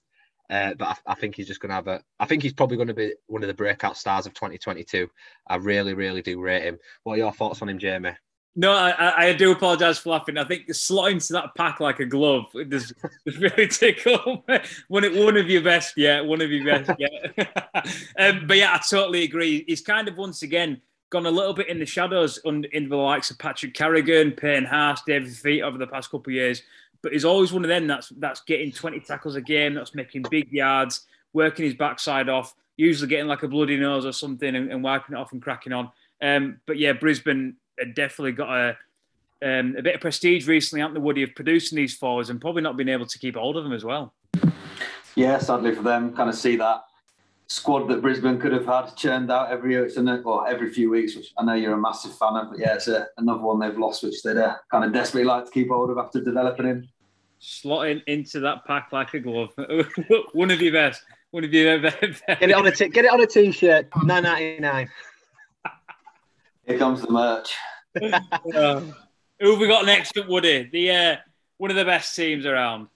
Uh, but I, I, think he's just going to have a. I think he's probably going to be one of the breakout stars of 2022. I really, really do rate him. What are your thoughts on him, Jamie? No, I, I do apologise for laughing. I think slotting to that pack like a glove does, does really tickle one, one of your best, yeah, one of your best, yeah. um, but yeah, I totally agree. He's kind of once again gone a little bit in the shadows in, in the likes of Patrick Carrigan, Payne Haas, David Fifita over the past couple of years but he's always one of them that's that's getting 20 tackles a game, that's making big yards, working his backside off, usually getting like a bloody nose or something and, and wiping it off and cracking on. Um, but yeah, Brisbane definitely got a um, a bit of prestige recently, they, Woody, of producing these forwards and probably not being able to keep hold of them as well. Yeah, sadly for them, kind of see that squad that Brisbane could have had churned out every year, or every few weeks, which I know you're a massive fan of. But yeah, it's a, another one they've lost, which they'd uh, kind of desperately like to keep hold of after developing him slotting into that pack like a glove. one of your best. One of your best. Get it on a t- get it on a t-shirt. Nine ninety nine. Here comes the merch. uh, who have we got next up, Woody? The uh, one of the best teams around.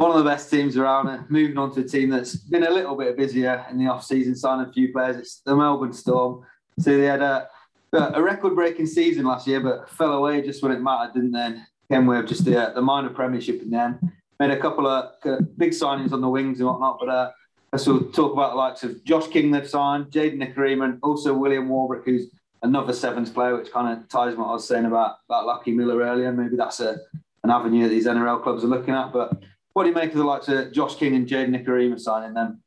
One of the best teams around. Uh, moving on to a team that's been a little bit busier in the off-season, signing a few players. It's the Melbourne Storm. So they had a, a record-breaking season last year, but fell away just when it mattered, didn't they? with just the, the minor premiership and then made a couple of big signings on the wings and whatnot. But uh, let's talk about the likes of Josh King they've signed, Jayden Nikorima, and also William Warbrick, who's another sevens player, which kind of ties what I was saying about, about Lachie Miller earlier. Maybe that's a, an avenue that these NRL clubs are looking at. But what do you make of the likes of Josh King and Jade Nikorima signing them?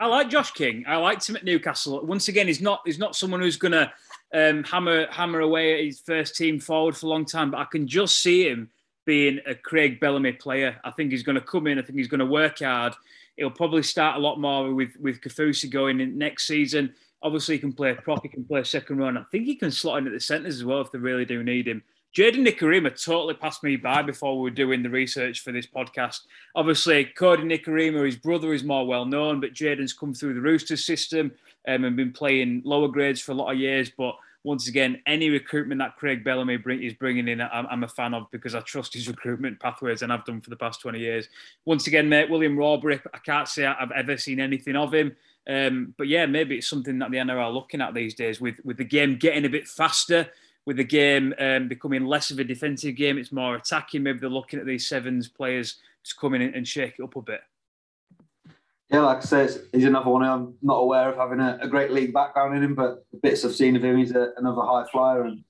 I like Josh King. I liked him at Newcastle. Once again, he's not he's not someone who's going to um, hammer hammer away at his first team forward for a long time, but I can just see him being a Craig Bellamy player. I think he's going to come in. I think he's going to work hard. He'll probably start a lot more with with Kaufusi going in next season. Obviously, he can play prop. He can play second run. I think he can slot in at the centres as well if they really do need him. Jayden Nikorima totally passed me by before we were doing the research for this podcast. Obviously, Kodi Nikorima, his brother, is more well known, but Jayden's come through the Roosters system um, and been playing lower grades for a lot of years. But once again, any recruitment that Craig Bellamy bring, is bringing in, I'm, I'm, a fan of because I trust his recruitment pathways and I've done for the past 20 years. Once again, mate, William Warbrick, I can't say I've ever seen anything of him. Um, but yeah, maybe it's something that the NRL are looking at these days with, with the game getting a bit faster, with the game um, becoming less of a defensive game. It's more attacking. Maybe they're looking at these sevens players to come in and shake it up a bit. Yeah, like I say, he's another one I'm not aware of having a, a, great league background in him, but the bits I've seen of him, he's a, another high flyer. And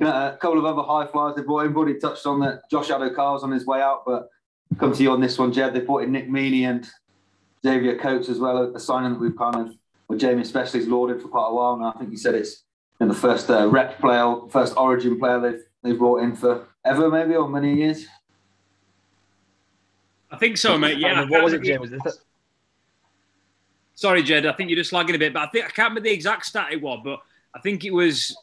a couple of other high flyers they brought in. Buddy touched on that Josh Addo-Carr's on his way out, but come to you on this one, Jed. They brought in Nick Meaney and Xavier Coates as well, a signing that we've kind of, well, Jamie especially has lauded for quite a while now. I think he said it's the first uh, rep player, first origin player they've, they've brought in for ever, maybe, or many years. I think so, mate. Yeah. what was it, James? Sorry, Jed. I think you're just lagging a bit, but I think I can't remember the exact stat it was, but I think it was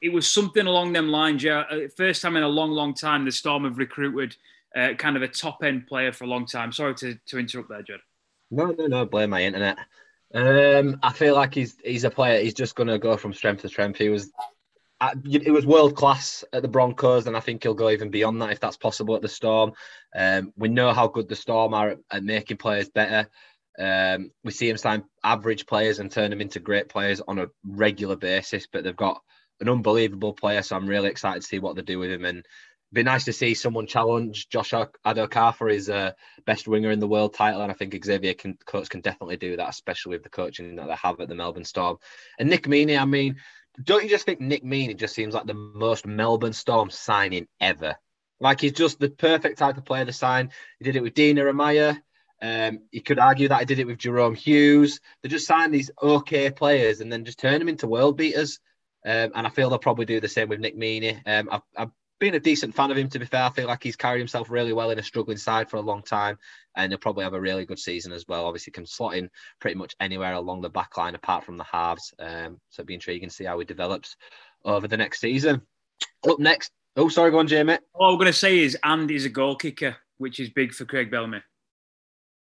it was something along them lines. Yeah, uh, first time in a long, long time the Storm have recruited uh, kind of a top end player for a long time. Sorry to, to interrupt there, Jed. No, no, no. Blame my internet. Um, I feel like he's he's a player. He's just going to go from strength to strength. He was it was world class at the Broncos, and I think he'll go even beyond that if that's possible at the Storm. Um, we know how good the Storm are at, at making players better. Um, we see him sign average players and turn them into great players on a regular basis, but they've got an unbelievable player. So I'm really excited to see what they do with him. And be nice to see someone challenge Josh Addo-Carr for his uh, best winger in the world title. And I think Xavier can, can definitely do that, especially with the coaching that they have at the Melbourne Storm. And Nick Meaney, I mean, don't you just think Nick Meaney just seems like the most Melbourne Storm signing ever? Like he's just the perfect type of player to sign. He did it with Dina Amaya. Um, you could argue that he did it with Jahrome Hughes. They just sign these okay players and then just turn them into world beaters. Um, and I feel they'll probably do the same with Nick Meaney. Um, I've, I've, been a decent fan of him, to be fair. I feel like he's carried himself really well in a struggling side for a long time. And he'll probably have a really good season as well. Obviously, can slot in pretty much anywhere along the back line apart from the halves. Um, so it'll be intriguing to see how he develops over the next season. Up next. Oh, sorry, go on, Jamie. All I'm going to say is Andy's a goal kicker, which is big for Craig Bellamy.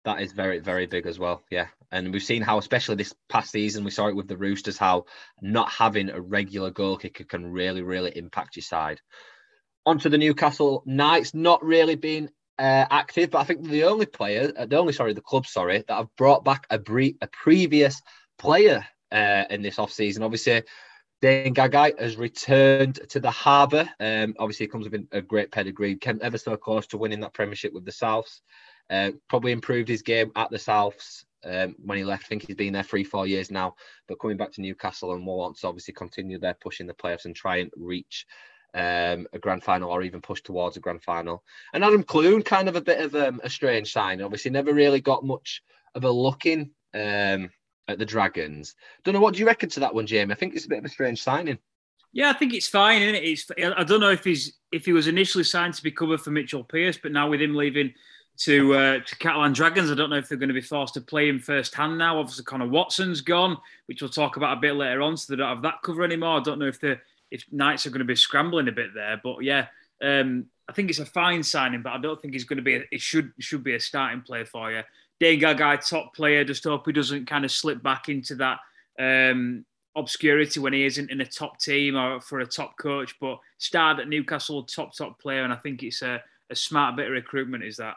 That is very, very big as well. Yeah. And we've seen how, especially this past season, we saw it with the Roosters, how not having a regular goal kicker can really, really impact your side. Onto the Newcastle Knights, not really being uh, active, but I think the only player, uh, the only, sorry, the club, sorry, that have brought back a, bre- a previous player uh, in this off season. Obviously, Dane Gagai has returned to the harbour. Um, obviously, he comes with a great pedigree. Came ever so close to winning that premiership with the Souths. Uh, probably improved his game at the Souths um, when he left. I think he's been there three, four years now. But coming back to Newcastle and wants to obviously continue their pushing the playoffs and try and reach um, a grand final or even push towards a grand final. And Adam Clune, kind of a bit of um, a strange sign. Obviously, never really got much of a look in um, at the Dragons. Don't know what do you reckon to that one, Jamie? I think it's a bit of a strange signing. Yeah, I think it's fine. Isn't it? It's, I don't know if he's if he was initially signed to be cover for Mitchell Pearce, but now with him leaving to uh, to Catalan Dragons. I don't know if they're going to be forced to play him first hand now. Obviously, Connor Watson's gone, which we'll talk about a bit later on, so they don't have that cover anymore. I don't know if the if Knights are going to be scrambling a bit there, but yeah, um, I think it's a fine signing, but I don't think he's going to be. A, it should should be a starting player for you. Dane Gagai, top player. Just hope he doesn't kind of slip back into that. Um, obscurity when he isn't in a top team or for a top coach, but starred at Newcastle, top top player, and I think it's a, a smart bit of recruitment. Is that?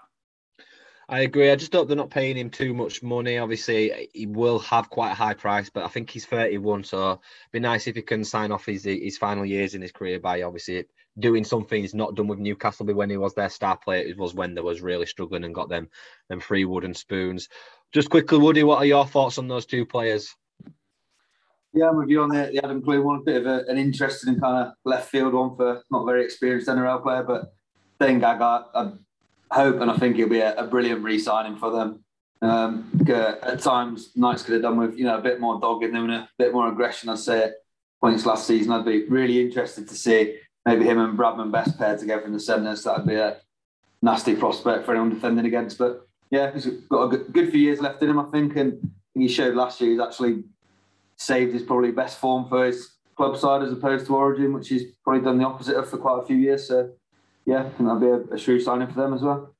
I agree. I just hope they're not paying him too much money. Obviously, he will have quite a high price, but I think he's 31, so it'd be nice if he can sign off his his final years in his career by obviously doing something he's not done with Newcastle. But when he was their star player, it was when they was really struggling and got them them free wooden spoons. Just quickly, Woody, what are your thoughts on those two players? Yeah, I'm with you on the, the Adam Clune one. A bit of a, an interesting kind of left field one for not very experienced NRL player, but Gagai, I, hope and I think it'll be a, a brilliant re-signing for them. Um, at times, Knights could have done with you know a bit more dog in them and a bit more aggression. I'd say points last season. I'd be really interested to see maybe him and Bradman Best paired together in the centres. That'd be a nasty prospect for anyone defending against. But yeah, he's got a good, good few years left in him, I think, and he showed last year he's actually saved his probably best form for his club side as opposed to Origin, which he's probably done the opposite of for quite a few years. So yeah, think that'd be a, a shrewd signing for them as well.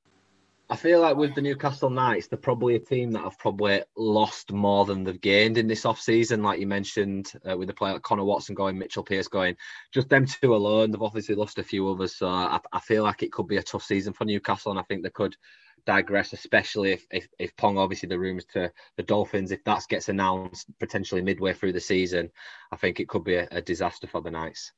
I feel like with the Newcastle Knights, they're probably a team that have probably lost more than they've gained in this off season. Like you mentioned, uh, with the player like Connor Watson going, Mitchell Pearce going, just them two alone. They've obviously lost a few others, so I, I, feel like it could be a tough season for Newcastle, and I think they could digress, especially if if, if Ponga obviously the rumours to the Dolphins, if that gets announced potentially midway through the season, I think it could be a, a disaster for the Knights.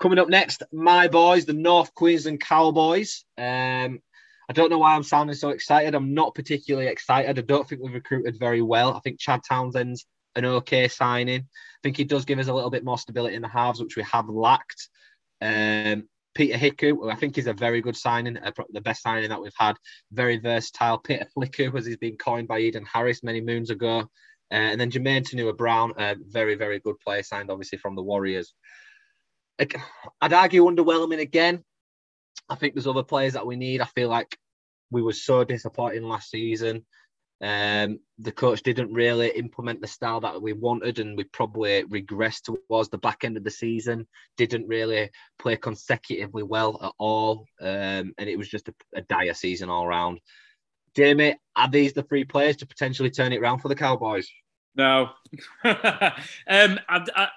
Coming up next, my boys, the North Queensland Cowboys. Um, I don't know why I'm sounding so excited. I'm not particularly excited. I don't think we've recruited very well. I think Chad Townsend's an okay signing. I think he does give us a little bit more stability in the halves, which we have lacked. Um, Peter Hiku, I think he's a very good signing, the best signing that we've had. Very versatile. Peter Flicker, as he's been coined by Eden Harris many moons ago. Uh, and then Jamayne Taunoa-Brown, a very, very good player, signed obviously from the Warriors. I'd argue underwhelming again. I think there's other players that we need. I feel like we were so disappointing last season. Um, the coach didn't really implement the style that we wanted, and we probably regressed towards the back end of the season. Didn't really play consecutively well at all, um, and it was just a, a dire season all round. Jamie, are these the three players to potentially turn it around for the Cowboys? No. um, I, I,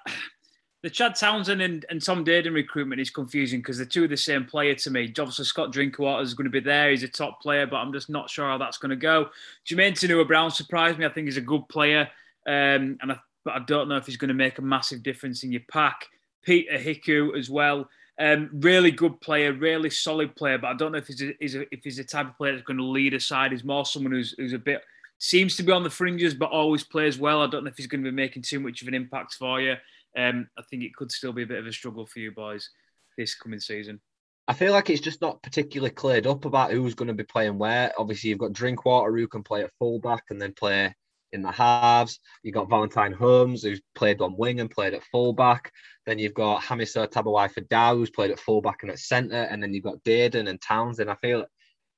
the Chad Townsend and, and Tom Dearden recruitment is confusing because they're two of the same player to me. Obviously, Scott Drinkwater is going to be there. He's a top player, but I'm just not sure how that's going to go. Jamayne Taunoa-Brown surprised me. I think he's a good player, um, and I, but I don't know if he's going to make a massive difference in your pack. Peter Hiku as well. Um, really good player, really solid player, but I don't know if he's a, he's a, if he's the type of player that's going to lead a side. He's more someone who's, who's a bit seems to be on the fringes, but always plays well. I don't know if he's going to be making too much of an impact for you um, I think it could still be a bit of a struggle for you boys this coming season. I feel like it's just not particularly cleared up about who's going to be playing where. Obviously, you've got Drinkwater who can play at fullback and then play in the halves. You've got Valentine Holmes who's played on wing and played at fullback. Then you've got Hamiso Tabuai-Fidow who's played at fullback and at centre. And then you've got Dearden and Townsend. I feel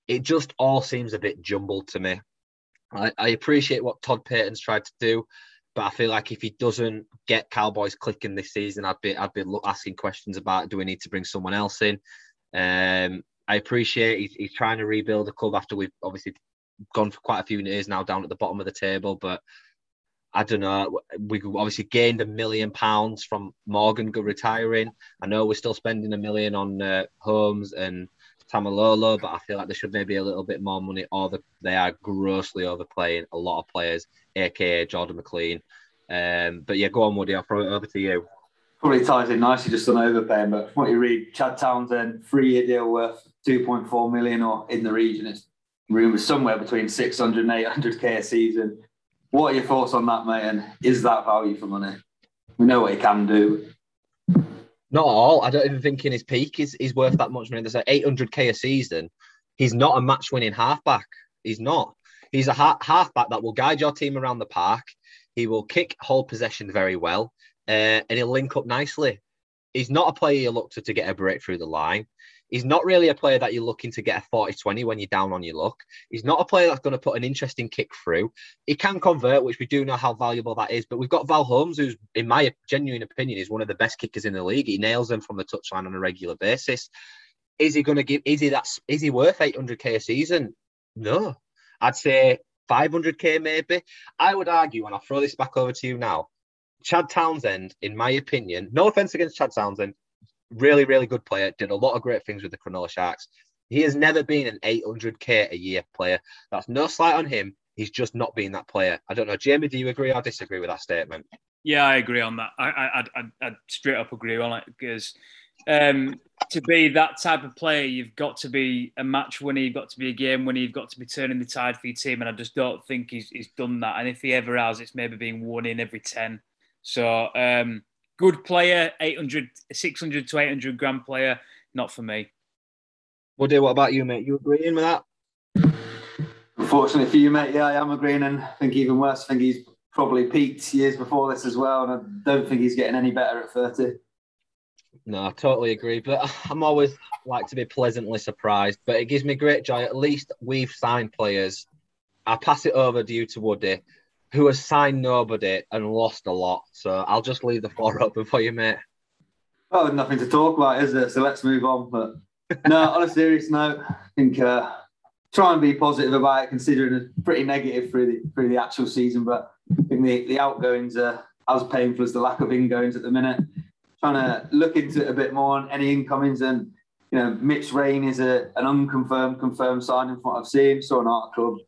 it just all seems a bit jumbled to me. I, I appreciate what Todd Payten's tried to do. But I feel like if he doesn't get Cowboys clicking this season, I'd be I'd be asking questions about do we need to bring someone else in? Um, I appreciate he's, he's trying to rebuild the club after we've obviously gone for quite a few years now down at the bottom of the table, but I don't know. We obviously gained a million pounds from Morgan retiring. I know we're still spending a million on uh, Holmes and Taumalolo, but I feel like there should maybe a little bit more money, or the, they are grossly overplaying a lot of players aka Jordan McLean. Um, but yeah, go on, Woody. I'll throw it over to you. Probably ties in nicely just on overpaying, but from what you read, Chad Townsend, three year deal worth 2.4 million or in the region. It's rumored somewhere between 600 and 800k a season. What are your thoughts on that, mate? And is that value for money? We know what he can do. Not all. I don't even think in his peak is he's worth that much money. There's like 800k a season. He's not a match winning halfback. He's not. He's a ha- halfback that will guide your team around the park. He will kick hold possession very well, uh, and he'll link up nicely. He's not a player you look to to get a break through the line. He's not really a player that you're looking to get a 40 20 when you're down on your luck. He's not a player that's going to put an interesting kick through. He can convert, which we do know how valuable that is. But we've got Val Holmes, who's, in my genuine opinion, is one of the best kickers in the league. He nails them from the touchline on a regular basis. Is he going to give? Is he that? Is he worth 800k a season? No, I'd say 500k maybe. I would argue, and I'll throw this back over to you now. Chad Townsend, in my opinion, no offense against Chad Townsend, really, really good player, did a lot of great things with the Cronulla Sharks. He has never been an 800k a year player. That's no slight on him. He's just not been that player. I don't know, Jamie. Do you agree or disagree with that statement? Yeah, I agree on that. I I I, I straight up agree on it because um, to be that type of player, you've got to be a match winner, you've got to be a game winner, you've got to be turning the tide for your team. And I just don't think he's, he's done that. And if he ever has, it's maybe being one in every 10. So, um, good player, 800, 600 to 800 grand player, not for me. Woody, what about you, mate? You agreeing with that? Unfortunately for you, mate, yeah, I am agreeing. And I think even worse, I think he's probably peaked years before this as well. And I don't think he's getting any better at 30. No, I totally agree. But I'm always like to be pleasantly surprised. But it gives me great joy. At least we've signed players. I pass it over to you to Woody, who has signed nobody and lost a lot. So I'll just leave the floor open for you, mate. Well, nothing to talk about, is there? So let's move on. But no, on a serious note, I think uh, try and be positive about it, considering it's pretty negative through the through the actual season. But I think the, the outgoings are as painful as the lack of ingoings at the minute trying to look into it a bit more on any incomings. And you know, Mitch Rein is a, an unconfirmed, confirmed signing from what I've seen. Saw an article,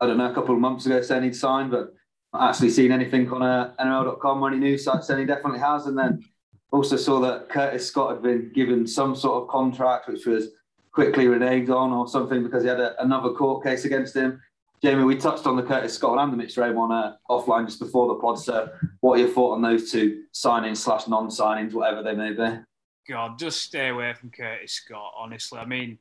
I don't know, a couple of months ago saying he'd signed, but actually seen anything on uh, NRL.com or any news site saying he definitely has. And then also saw that Curtis Scott had been given some sort of contract, which was quickly reneged on or something because he had a, another court case against him. Jamie, we touched on the Curtis Scott and the Mitch Raymond uh, offline just before the pod. So, what are your thoughts on those two signings slash non-signings, whatever they may be? God, just stay away from Curtis Scott. Honestly, I mean,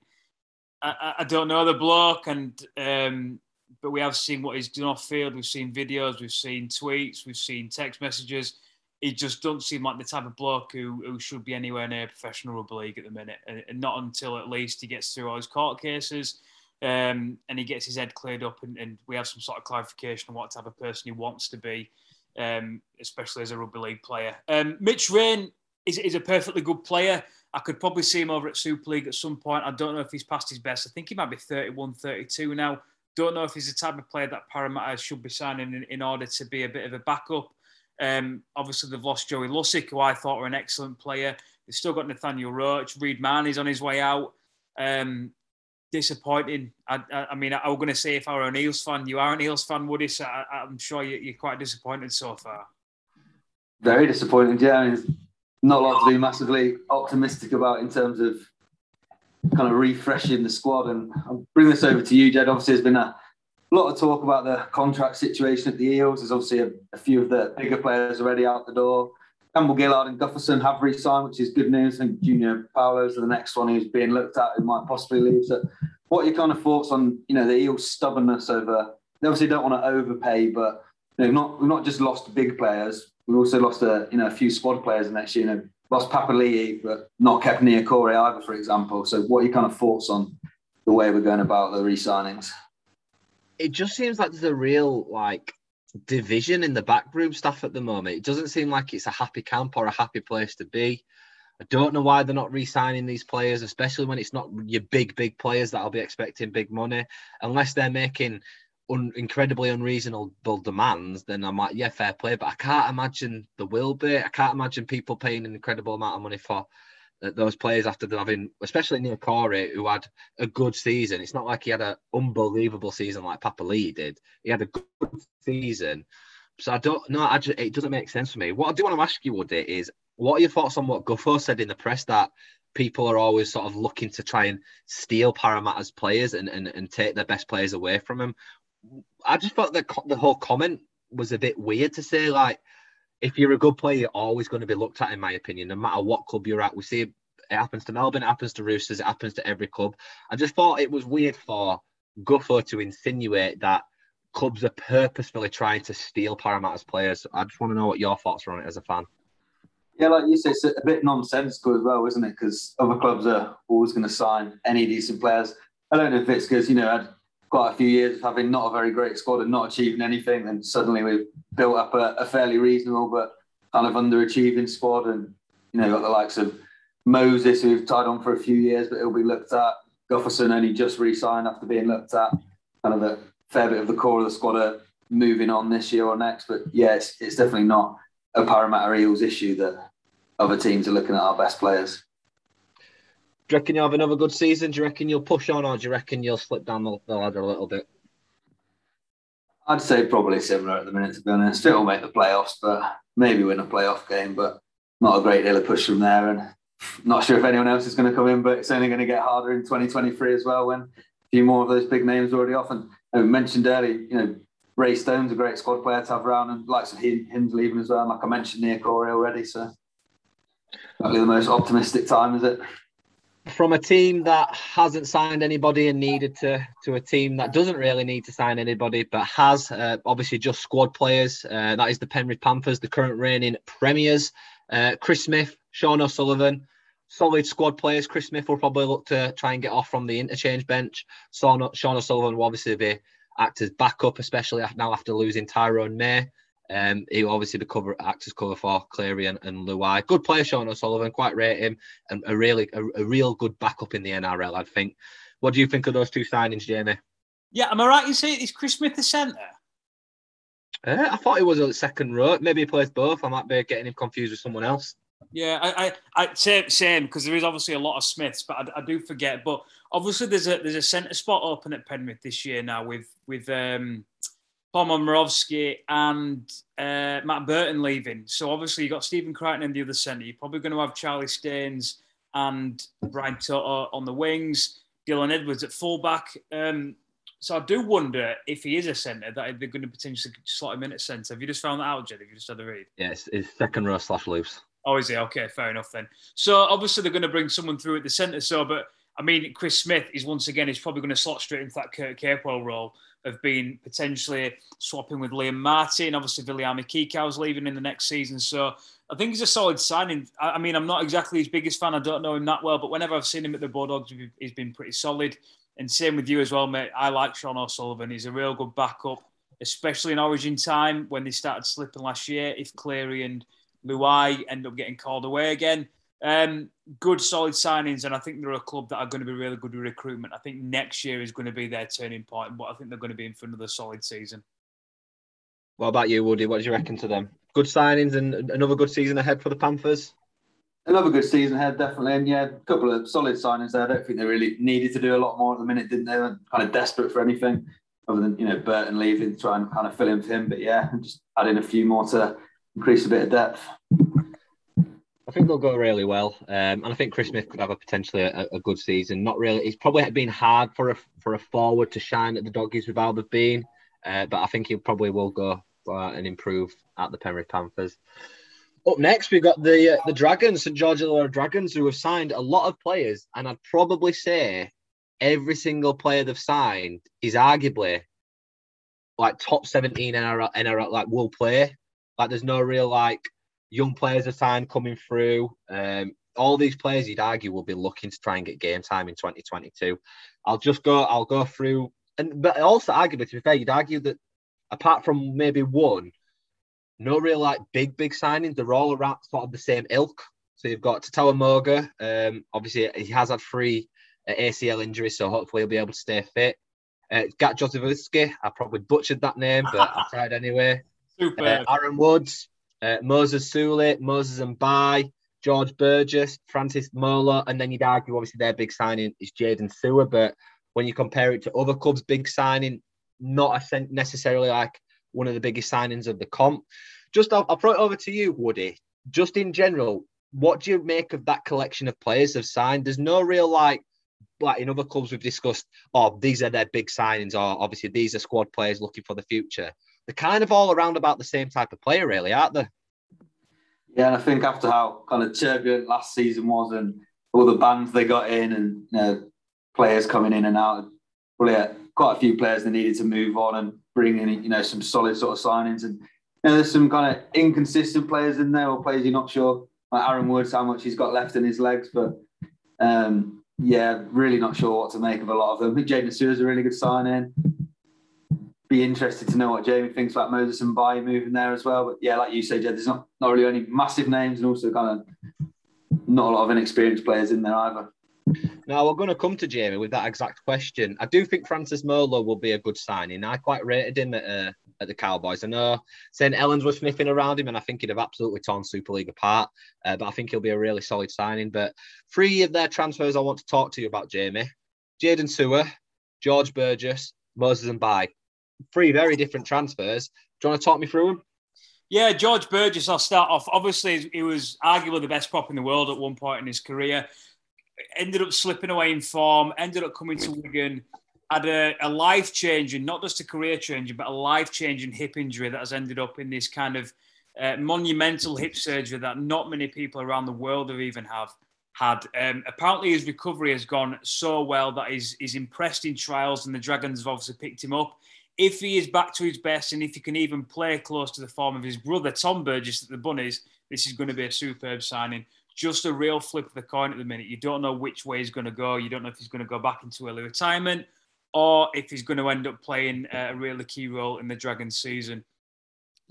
I, I don't know the bloke, and um, but we have seen what he's done off field. We've seen videos, we've seen tweets, we've seen text messages. He just doesn't seem like the type of bloke who, who should be anywhere near professional rugby league at the minute, and, and not until at least he gets through all his court cases um, and he gets his head cleared up, and, and, we have some sort of clarification on what type of person he wants to be, um, especially as a rugby league player. Um, Mitch Rein is, is a perfectly good player. I could probably see him over at Super League at some point. I don't know if he's past his best. I think he might be 31, 32 now. Don't know if he's the type of player that Parramatta should be signing in, in order to be a bit of a backup. Um, obviously, they've lost Joey Lussick, who I thought were an excellent player. They've still got Nathaniel Roache. Reed Mahoney's on his way out. Um, disappointing. I, I, I mean, I, was going to say if I were an Eels fan, you are an Eels fan, Woody, so I, am sure you, are quite disappointed so far. Very disappointed, yeah. I mean, not a lot to be massively optimistic about in terms of kind of refreshing the squad. And I'll bring this over to you, Jed. Obviously, there's been a lot of talk about the contract situation at the Eels. There's obviously a, a few of the bigger players already out the door. Campbell Gillard and Gutherson have re-signed, which is good news. Think Junior Paulo's the next one who's being looked at who might possibly leave. So, what are your kind of thoughts on you know the Eels' stubbornness over? They obviously don't want to overpay, but you know, not we've not just lost big players. We've also lost a you know a few squad players next year. You know, lost Papali'i, but not kept Niukore either, for example. So, what are your kind of thoughts on the way we're going about the re-signings? It just seems like there's a real like division in the backroom staff at the moment. It doesn't seem like it's a happy camp or a happy place to be. I don't know why they're not re-signing these players, especially when it's not your big, big players that'll be expecting big money, unless they're making un- incredibly unreasonable demands. Then I might, yeah, fair play. But I can't imagine there will be. I can't imagine people paying an incredible amount of money for uh, those players after having, especially Niukore, who had a good season. It's not like he had an unbelievable season like Papali'i did. He had a good season. So I don't know. It doesn't make sense for me. What I do want to ask you, Woody, is what are your thoughts on what Guffo said in the press that people are always sort of looking to try and steal Parramatta's players and, and, and take their best players away from them? I just thought the, the whole comment was a bit weird to say, like, if you're a good player, you're always going to be looked at, in my opinion, no matter what club you're at. We see it happens to Melbourne, it happens to Roosters, it happens to every club. I just thought it was weird for Guffo to insinuate that clubs are purposefully trying to steal Parramatta's players. I just want to know what your thoughts are on it as a fan. Yeah, like you say, it's a bit nonsensical as well, isn't it? Because other clubs are always going to sign any decent players. I don't know if it's because, you know, quite a few years of having not a very great squad and not achieving anything, and suddenly we've built up a, a fairly reasonable but kind of underachieving squad. And, you know, got the likes of Moses, who we've tied on for a few years, but he'll be looked at. Gutherson only just re signed after being looked at. Kind of a fair bit of the core of the squad are moving on this year or next. But yeah, it's, it's definitely not a Parramatta Eels issue that other teams are looking at our best players. Do you reckon you'll have another good season? Do you reckon you'll push on, or do you reckon you'll slip down the, the ladder a little bit? I'd say probably similar at the minute, to be honest. Still make the playoffs, but maybe win a playoff game, but not a great deal of push from there. And not sure if anyone else is going to come in, but it's only going to get harder in 2023 as well when a few more of those big names are already off. And I mentioned earlier, you know, Ray Stone's a great squad player to have around, and likes of him leaving as well. Like I mentioned, Niukore already, so probably the most optimistic time, is it? From a team that hasn't signed anybody and needed to, to a team that doesn't really need to sign anybody, but has uh, obviously just squad players. Uh, that is the Penrith Panthers, the current reigning premiers. Uh, Chris Smith, Sean O'Sullivan, solid squad players. Chris Smith will probably look to try and get off from the interchange bench. Sean, O'Sullivan will obviously be act as backup, especially now after losing Tyrone May. Um, he'll obviously be cover act as cover for Cleary and, and Luai. Good player, Sean O'Sullivan. Quite rate him, and a really a, a, real good backup in the NRL. I think. What do you think of those two signings, Jamie? Yeah, am I right? You say is Chris Smith the centre? Uh, I thought he was a second row. Maybe he plays both. I might be getting him confused with someone else. Yeah, I, I, I same, same because there is obviously a lot of Smiths, but I, I, do forget. But obviously, there's a there's a centre spot open at Penrith this year now with with um, Paul Momirovski and uh, Matt Burton leaving. So obviously, you've got Stephen Crichton in the other centre. You're probably going to have Charlie Staines and Brian To'o on the wings, Dylan Edwards at fullback. Um, so I do wonder if he is a centre that they're going to potentially slot him in at centre. Have you just found that out, Jed? Have you just had a read? Yes, yeah, it's, it's second row slash loose. Oh, is he? Okay, fair enough then. So obviously they're going to bring someone through at the centre. So, but I mean, Chris Smith is once again is probably going to slot straight into that Kurt Capewell role of being potentially swapping with Liam Martin. Obviously, Viliami Kikau's leaving in the next season. So I think he's a solid signing. I mean, I'm not exactly his biggest fan. I don't know him that well, but whenever I've seen him at the Bulldogs, he's been pretty solid. And same with you as well, mate. I like Sean O'Sullivan. He's a real good backup, especially in Origin time when they started slipping last year. If Cleary and Luai end up getting called away again. Um, good, solid signings, and I think they're a club that are going to be really good with recruitment. I think next year is going to be their turning point, but I think they're going to be in for another solid season. What about you, Woody? What do you reckon to them? Good signings and another good season ahead for the Panthers. Another good season ahead, definitely. And yeah, a couple of solid signings there. I don't think they really needed to do a lot more at the minute, didn't they? they were kind of desperate for anything other than, you know, Burton leaving to try and kind of fill in for him. But yeah, just add in a few more to increase a bit of depth. Think they'll go really well, um, and I think Chris Smith could have a potentially a, a, good season. Not really, it's probably been hard for a for a forward to shine at the doggies without have been, uh, but I think he probably will go and improve at the Penrith Panthers. Up next, we've got the uh, the Dragons, St George Illawarra Dragons, who have signed a lot of players, and I'd probably say every single player they've signed is arguably like top 17 NRL, NRL like will play. Like there's no real like young players are signed coming through. Um, all these players you'd argue will be looking to try and get game time in 2022. I'll just go, I'll go through and but also arguably to be fair, you'd argue that apart from maybe one, no real like big, big signings. They're all around sort of the same ilk. So you've got Tatawa Moga. Um, obviously, he has had three uh, ACL injuries, so hopefully he'll be able to stay fit. Uh, Gat I probably butchered that name, but I tried anyway. Super. Uh, Aaron Woods, uh, Moses Suli, Moses Mbye, George Burgess, Francis Molo, and then you'd argue obviously their big signing is Jaydn Su'A. But when you compare it to other clubs' big signing, not necessarily like one of the biggest signings of the comp. Just I'll, I'll throw it over to you, Woody. Just in general, what do you make of that collection of players have signed? There's no real like like in other clubs we've discussed, oh, these are their big signings, or obviously these are squad players looking for the future. They're kind of all around about the same type of player, really, aren't they? Yeah, and I think after how kind of turbulent last season was and all the bands they got in and you know, players coming in and out, probably quite a few players that needed to move on and bring in, you know, some solid sort of signings. And you know, there's some kind of inconsistent players in there or players you're not sure. Like Aaron Woods, how much he's got left in his legs, but um, yeah, really not sure what to make of a lot of them. I think Jaydn Su'A's a really good signing. Be interested to know what Jamie thinks about Moses Mbye moving there as well. But yeah, like you say, Jed, there's not, not really any massive names and also kind of not a lot of inexperienced players in there either. Now we're going to come to Jamie with that exact question. I do think Francis Molo will be a good signing. I quite rated him at, uh, at the Cowboys. I know St Helens was sniffing around him, and I think he'd have absolutely torn Super League apart. Uh, but I think he'll be a really solid signing. But three of their transfers I want to talk to you about, Jamie: Jaydn Su'A, George Burgess, Moses Mbye. Three very different transfers. Do you want to talk me through them? Yeah, George Burgess, I'll start off. Obviously, he was arguably the best prop in the world at one point in his career ended up slipping away in form, ended up coming to Wigan, had a, a life changing, not just a career changing, but a life changing hip injury that has ended up in this kind of uh, monumental hip surgery that not many people around the world have even have had. Um, apparently, his recovery has gone so well that he's, he's impressed in trials, and the Dragons have obviously picked him up. If he is back to his best, and if he can even play close to the form of his brother Tom Burgess at the Bunnies, this is going to be a superb signing just a real flip of the coin at the minute. You don't know which way he's going to go. You don't know if he's going to go back into early retirement or if he's going to end up playing uh, a really key role in the Dragons season.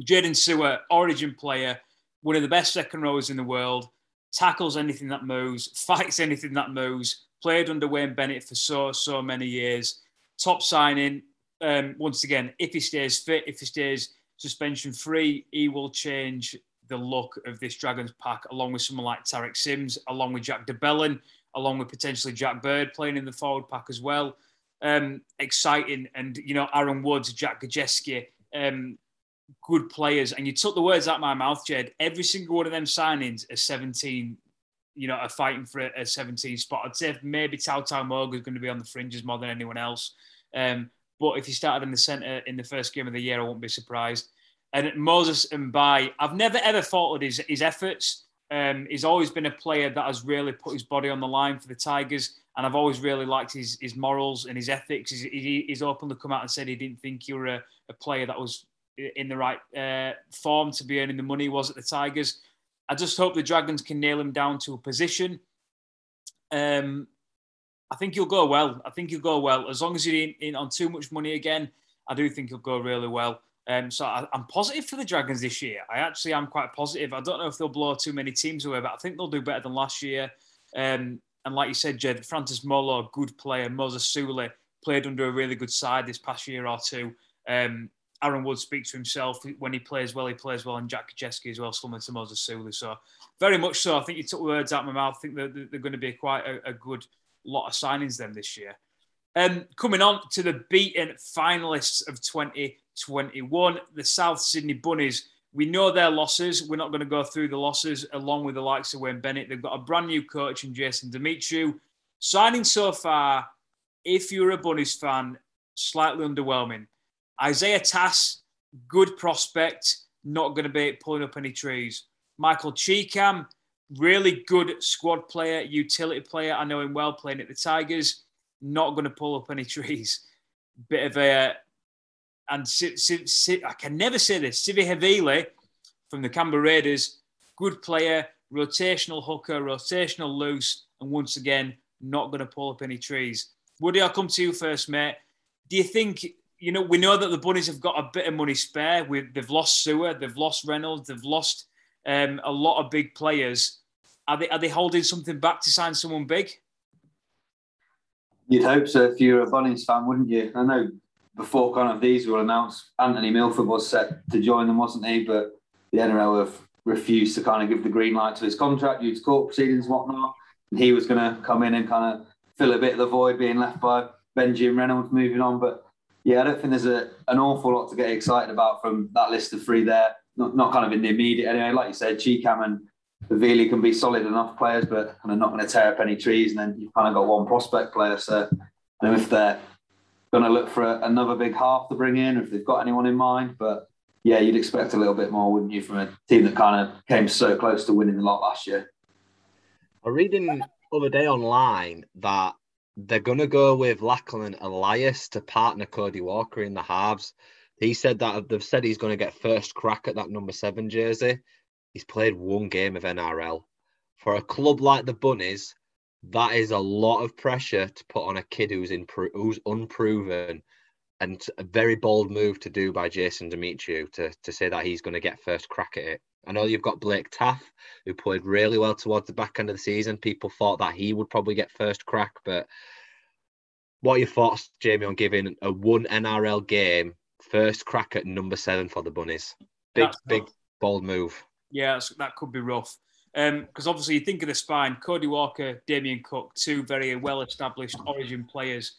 Jaydn Su'A, origin player, one of the best second rows in the world, tackles anything that moves, fights anything that moves, played under Wayne Bennett for so, so many years. Top signing. Um, once again, if he stays fit, if he stays suspension free, he will change the look of this Dragons pack, along with someone like Tariq Sims, along with Jack de Belin, along with potentially Jack Bird playing in the forward pack as well. Um, exciting. And, you know, Aaron Woods, Jack Gosiewski, um, good players. And you took the words out of my mouth, Jed. Every single one of them signings are 17, you know, are fighting for a, a 17 spot. I'd say maybe Tautau Moga is going to be on the fringes more than anyone else. Um, but if he started in the centre in the first game of the year, I won't be surprised. And Moses Mbye, I've never ever faulted his, his efforts. Um, he's always been a player that has really put his body on the line for the Tigers, and I've always really liked his, his morals and his ethics. He's, he, he's openly come out and said he didn't think you were a, a player that was in the right uh, form to be earning the money he was at the Tigers. I just hope the Dragons can nail him down to a position. Um, I think he'll go well. I think he'll go well as long as you're in on too much money again. I do think he'll go really well. Um, so I, am positive for the Dragons this year. I actually am quite positive. I don't know if they'll blow too many teams away, but I think they'll do better than last year. Um, and like you said, Jed, Francis Molo, good player. Moses Suli played under a really good side this past year or two. Um, Aaron Wood speaks for himself. When he plays well, he plays well. And Jack Gosiewski as well, similar to Moses Suli. So very much so. I think you took words out of my mouth. I think they're, they're going to be quite a, a good lot of signings then this year. Um, coming on to the beaten finalists of 2021, the South Sydney Bunnies. We know their losses. We're not going to go through the losses along with the likes of Wayne Bennett. They've got a brand new coach in Jason Demetriou. Signing so far, if you're a Bunnies fan, slightly underwhelming. Isaiah Tass, good prospect, not going to be pulling up any trees. Michael Chee-Kam, really good squad player, utility player. I know him well playing at the Tigers. Not going to pull up any trees. Bit of a and si, si, si, I can never say this. Sivi Havili from the Canberra Raiders, good player, rotational hooker, rotational loose, and once again, not going to pull up any trees. Woody, I'll come to you first, mate. Do you think, you know, we know that the Bunnies have got a bit of money spare. With They've lost Su'A, they've lost Reynolds, they've lost um, a lot of big players. Are they, are they holding something back to sign someone big? You'd hope so if you're a Bunnies fan, wouldn't you? I know before kind of these were announced, Anthony Milford was set to join them, wasn't he? But the NRL have refused to kind of give the green light to his contract due to court proceedings and whatnot. And he was going to come in and kind of fill a bit of the void being left by Benji and Reynolds moving on. But yeah, I don't think there's a, an awful lot to get excited about from that list of three there. Not, not kind of in the immediate anyway. Like you said, Chee-Kam and Havili can be solid enough players, but kind of not going to tear up any trees. And then you've kind of got one prospect player. So I if they're going to look for a, another big half to bring in, if they've got anyone in mind. But yeah, you'd expect a little bit more, wouldn't you, from a team that kind of came so close to winning the lot last year? I'm reading other day online that they're going to go with Lachlan Ilias to partner Cody Walker in the halves. He said that they've said he's going to get first crack at that number seven jersey. He's played one game of NRL. For a club like the Bunnies, that is a lot of pressure to put on a kid who's impro- who's unproven and a very bold move to do by Jason Demetriou to, to say that he's going to get first crack at it. I know you've got Blake Taaffe, who played really well towards the back end of the season. People thought that he would probably get first crack, but what are your thoughts, Jamie, on giving a one NRL game first crack at number seven for the Bunnies? Big, That's big, rough. bold move. Yeah, that could be rough. Um, because um, obviously, you think of the spine Cody Walker, Damien Cook, two very well established origin players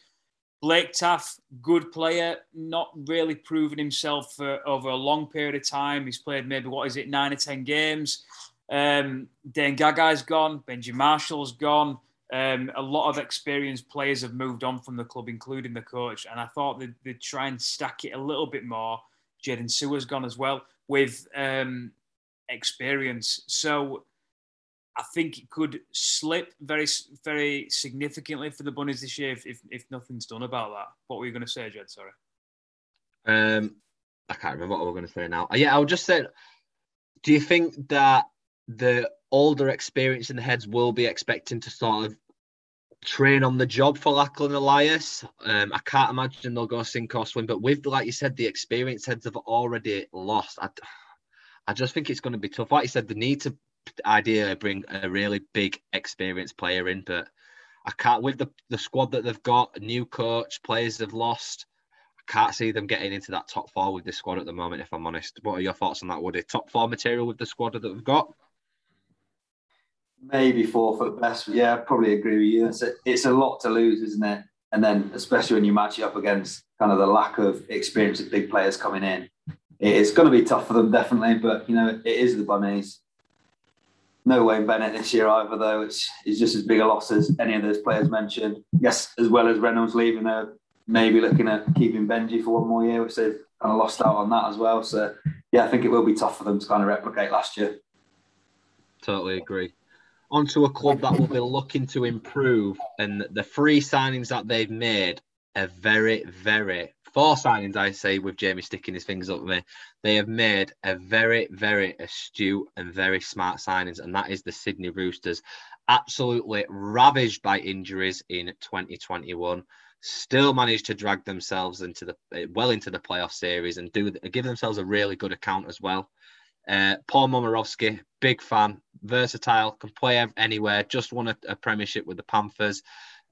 Blake Taaffe, good player, not really proven himself for over a long period of time. He's played maybe what is it, nine or ten games. Um, Dane Gagai's gone, Benji Marshall's gone. Um, a lot of experienced players have moved on from the club, including the coach. And I thought they'd, they'd try and stack it a little bit more. Jaydn Su'A's gone as well with um, experience. So I think it could slip very, very significantly for the Bunnies this year if, if, if nothing's done about that. What were you going to say, Jed? Sorry. Um, I can't remember what we are going to say now. Yeah, I'll just say, do you think that the older experience in the heads will be expecting to sort of train on the job for Lachlan Ilias. Um, I can't imagine they'll go sink or swim, but with, like you said, the experience heads have already lost. I, I just think it's going to be tough. Like you said, the need to ideally bring a really big experienced player in, but I can't with the, the squad that they've got, new coach, players they've lost. I can't see them getting into that top four with the squad at the moment, if I'm honest. What are your thoughts on that, Woody? Top four material with the squad that we've got? Maybe fourth at best. Yeah, probably agree with you. It's a, it's a lot to lose, isn't it? And then, especially when you match it up against kind of the lack of experience of big players coming in, it's going to be tough for them, definitely. But, you know, it is the Bunnies no Wayne Bennett this year either, though. It's, it's just as big a loss as any of those players mentioned. Yes, as well as Reynolds leaving, they're maybe looking at keeping Benji for one more year, which they've kind of lost out on that as well. So, yeah, I think it will be tough for them to kind of replicate last year. Totally agree. Onto a club that will be looking to improve, and the three signings that they've made are very, very four signings, I say, with Jamie sticking his fingers up at me, they have made a very, very astute and very smart signings, and that is the Sydney Roosters. Absolutely ravaged by injuries in 2021, still managed to drag themselves into the well into the playoff series and do give themselves a really good account as well. Uh, Paul Momirovski, big fan, versatile, can play anywhere. Just won a, a premiership with the Panthers.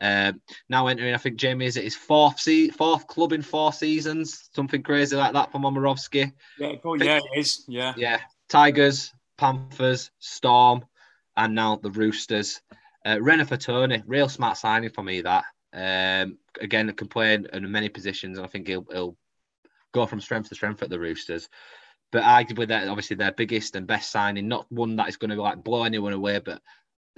Uh, now entering, I think Jamie is it his fourth se- fourth club in four seasons, something crazy like that for Momirovski. Yeah, oh, yeah, it is. Yeah, yeah. Tigers, Panthers, Storm, and now the Roosters. Uh, Renouf Atoni, real smart signing for me. That um, again can play in, in many positions, and I think he'll, he'll go from strength to strength at the Roosters. But arguably, that obviously their biggest and best signing, not one that is going to like blow anyone away, but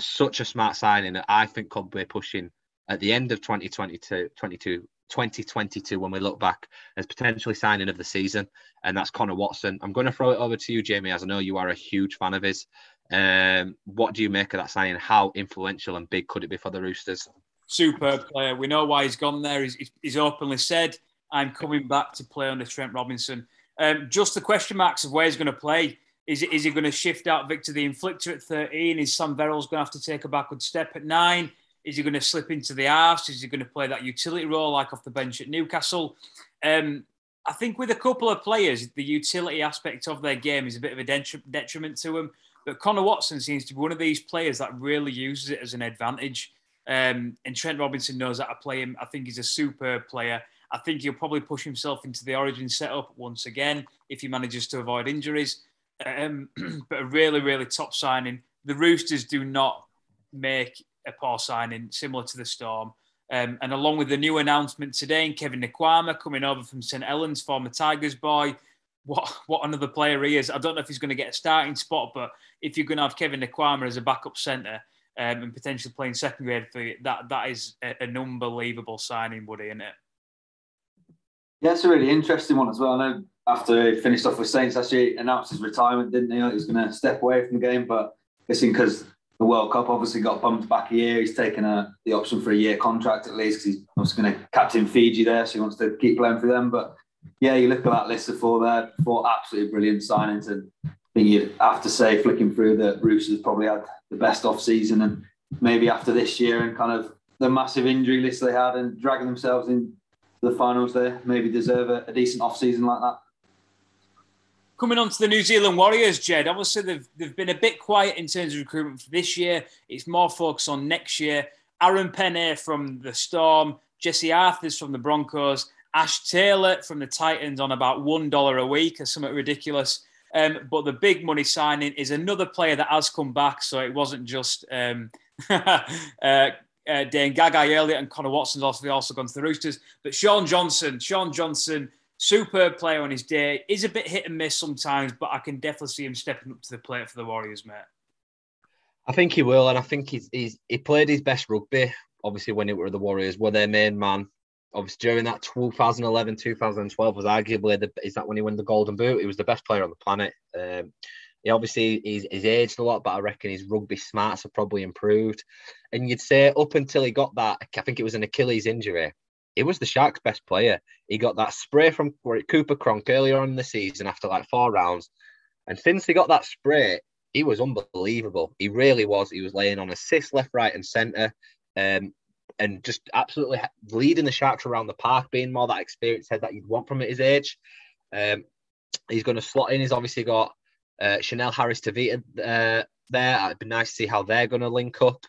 such a smart signing that I think could be pushing at the end of 2022 22 2022 when we look back as potentially signing of the season, and that's Connor Watson. I'm going to throw it over to you, Jamie, as I know you are a huge fan of his. Um, what do you make of that signing? How influential and big could it be for the Roosters? Superb player. We know why he's gone there. He's, he's openly said, I'm coming back to play under Trent Robinson. Um, just the question marks of where he's going to play. Is, is he going to shift out Victor the Inflictor at 13? Is Sam Verrills going to have to take a backward step at nine? Is he going to slip into the arse? Is he going to play that utility role like off the bench at Newcastle? Um, I think with a couple of players, the utility aspect of their game is a bit of a detriment to them. But Connor Watson seems to be one of these players that really uses it as an advantage. Um, and Trent Robinson knows how to play him. I think he's a superb player. I think he'll probably push himself into the origin setup once again if he manages to avoid injuries. Um, but a really, really top signing. The Roosters do not make a poor signing, similar to the Storm. Um, and along with the new announcement today, and Kevin Naiqama coming over from St Helens, former Tigers boy, what what another player he is. I don't know if he's going to get a starting spot, but if you're going to have Kevin Naiqama as a backup centre um, and potentially playing second grade for you, that that is an unbelievable signing, Woody, isn't it? Yeah, it's a really interesting one as well. I know after he finished off with Saints, actually announced his retirement, didn't he? He was going to step away from the game, but guessing because the World Cup obviously got bumped back a year, he's taken a, the option for a year contract at least because he's obviously going to captain Fiji there, so he wants to keep playing for them. But yeah, you look at that list of four there, four absolutely brilliant signings, and I think you'd have to say, flicking through that Roosters probably had the best off season, and maybe after this year and kind of the massive injury list they had and dragging themselves in the finals, there maybe deserve a, a decent off season like that. Coming on to the New Zealand Warriors, Jed, obviously they've, they've been a bit quiet in terms of recruitment for this year. It's more focus on next year. Aaron Pene from the Storm, Jesse Arthurs from the Broncos, Ash Taylor from the Titans on about $1 a week or something ridiculous. Um, but the big money signing is another player that has come back. So it wasn't just um, uh, uh, Gagai earlier and Connor Watson's also, also gone to the Roosters. But Shaun Johnson, Shaun Johnson, superb player on his day, is a bit hit and miss sometimes, but I can definitely see him stepping up to the plate for the Warriors, mate. I think he will, and I think he's, he's he played his best rugby. Obviously, when it were the Warriors, were their main man obviously during that 2011 2012 was arguably the is that when he won the golden boot he was the best player on the planet um, he obviously he's, he's aged a lot but i reckon his rugby smarts have probably improved. And you'd say up until he got that i think it was an achilles injury he was the sharks best player. He got that spray from cooper cronk earlier on in the season after like four rounds. And since he got that spray he was unbelievable. He really was. He was laying on assists left right and center um, and just absolutely leading the Sharks around the park, being more that experienced head that you'd want from at his age. Um, he's going to slot in. He's obviously got uh, Chanel Harris Tavita uh, there. It'd be nice to see how they're going to link up.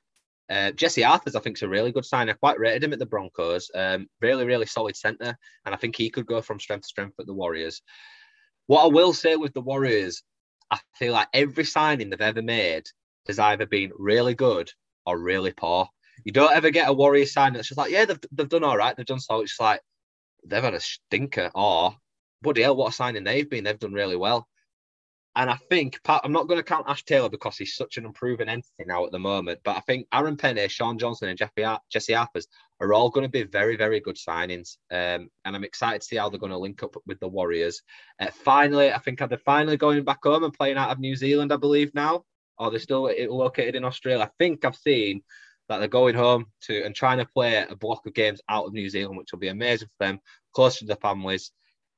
Uh, Jesse Arthurs, I think, is a really good sign. I quite rated him at the Broncos. Um, really, really solid centre, and I think he could go from strength to strength at the Warriors. What I will say with the Warriors, I feel like every signing they've ever made has either been really good or really poor. You don't ever get a Warrior sign that's just like, yeah, they've, they've done all right. They've done so. It's like they've had a stinker or, bloody hell, what a signing they've been. They've done really well. And I think I'm not going to count Ash Taylor because he's such an improving entity now at the moment. But I think Aaron Pene, Shaun Johnson, and Jeffy, Jesse Arthurs are all going to be very, very good signings. Um, and I'm excited to see how they're going to link up with the Warriors. Uh, finally, I think they're finally going back home and playing out of New Zealand, I believe now. Or they're still located in Australia. I think I've seen that they're going home to and trying to play a block of games out of New Zealand, which will be amazing for them, close to their families.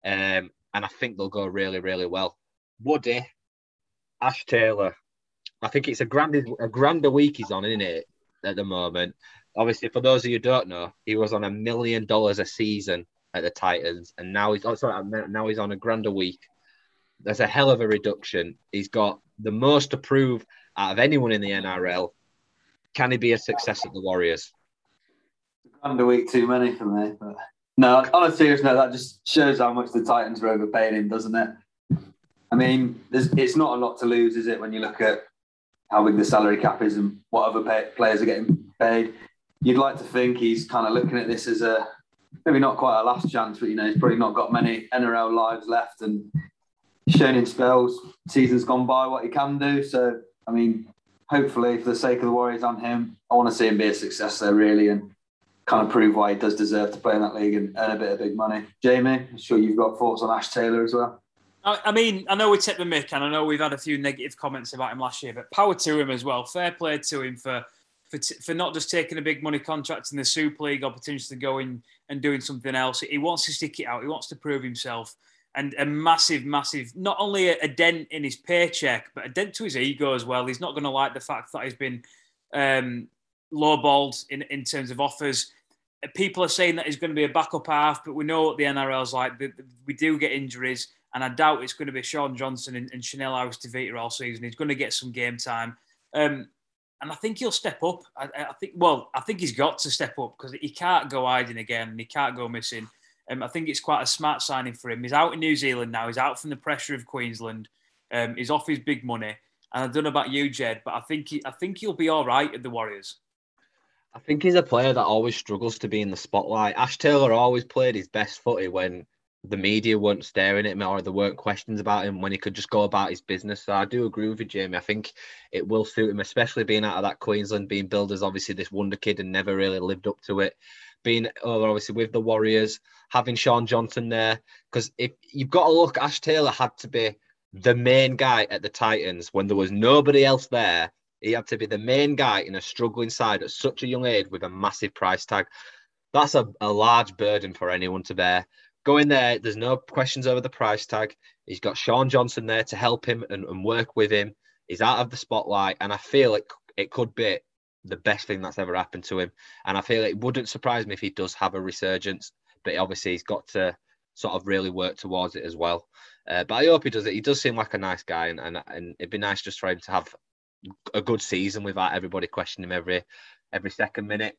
Um, and I think they'll go really, really well. Woody, Ash Taylor, I think it's a grand a grander week he's on, isn't it, at the moment? Obviously, for those of you who don't know, he was on a million dollars a season at the Titans, and now he's also oh, now he's on a grand a week. That's a hell of a reduction. He's got the most to prove out of anyone in the NRL can he be a success at the Warriors? Grand a week too many for me. But no, on a serious note, that just shows how much the Titans were overpaying him, doesn't it? I mean, it's not a lot to lose, is it, when you look at how big the salary cap is and what other pay, players are getting paid? You'd like to think he's kind of looking at this as a maybe not quite a last chance, but you know, he's probably not got many NRL lives left and shown in spells, seasons gone by, what he can do. So, I mean, hopefully, for the sake of the Warriors on him, I want to see him be a success there, really, and kind of prove why he does deserve to play in that league and earn a bit of big money. Jamie, I'm sure you've got thoughts on Ash Taylor as well. I mean, I know we take the mick, and I know we've had a few negative comments about him last year, but power to him as well. Fair play to him for for, t- for not just taking a big money contract in the Super League or potentially going and doing something else. He wants to stick it out. He wants to prove himself. And a massive, massive, not only a, a dent in his paycheck, but a dent to his ego as well. He's not going to like the fact that he's been um, lowballed in, in terms of offers people are saying that he's going to be a backup half, but we know what the NRL's like. We do get injuries, and I doubt it's going to be Shaun Johnson and, and Chanel Harris-Tavita all season. He's going to get some game time, um, and I think he'll step up. I, I, think, well, I think he's got to step up because he can't go hiding again, and he can't go missing. Um, I think it's quite a smart signing for him. He's out in New Zealand now. He's out from the pressure of Queensland. Um, he's off his big money, and I don't know about you, Jed, but I think he, I think he'll be all right at the Warriors. I think he's a player that always struggles to be in the spotlight. Ash Taylor always played his best footy when the media weren't staring at him or there weren't questions about him when he could just go about his business. So I do agree with you, Jamie. I think it will suit him, especially being out of that Queensland, being billed as obviously this wonder kid and never really lived up to it. Being oh, obviously with the Warriors, having Shaun Johnson there, because if you've got to look, Ash Taylor had to be the main guy at the Titans when there was nobody else there he had to be the main guy in a struggling side at such a young age with a massive price tag. That's a, a large burden for anyone to bear. Going there, there's no questions over the price tag. He's got Shaun Johnson there to help him and, and work with him. He's out of the spotlight, and I feel it it could be the best thing that's ever happened to him. And I feel it wouldn't surprise me if he does have a resurgence, but obviously he's got to sort of really work towards it as well. Uh, but I hope he does it. He does seem like a nice guy, and, and, and it'd be nice just for him to have a good season without everybody questioning him every every second minute.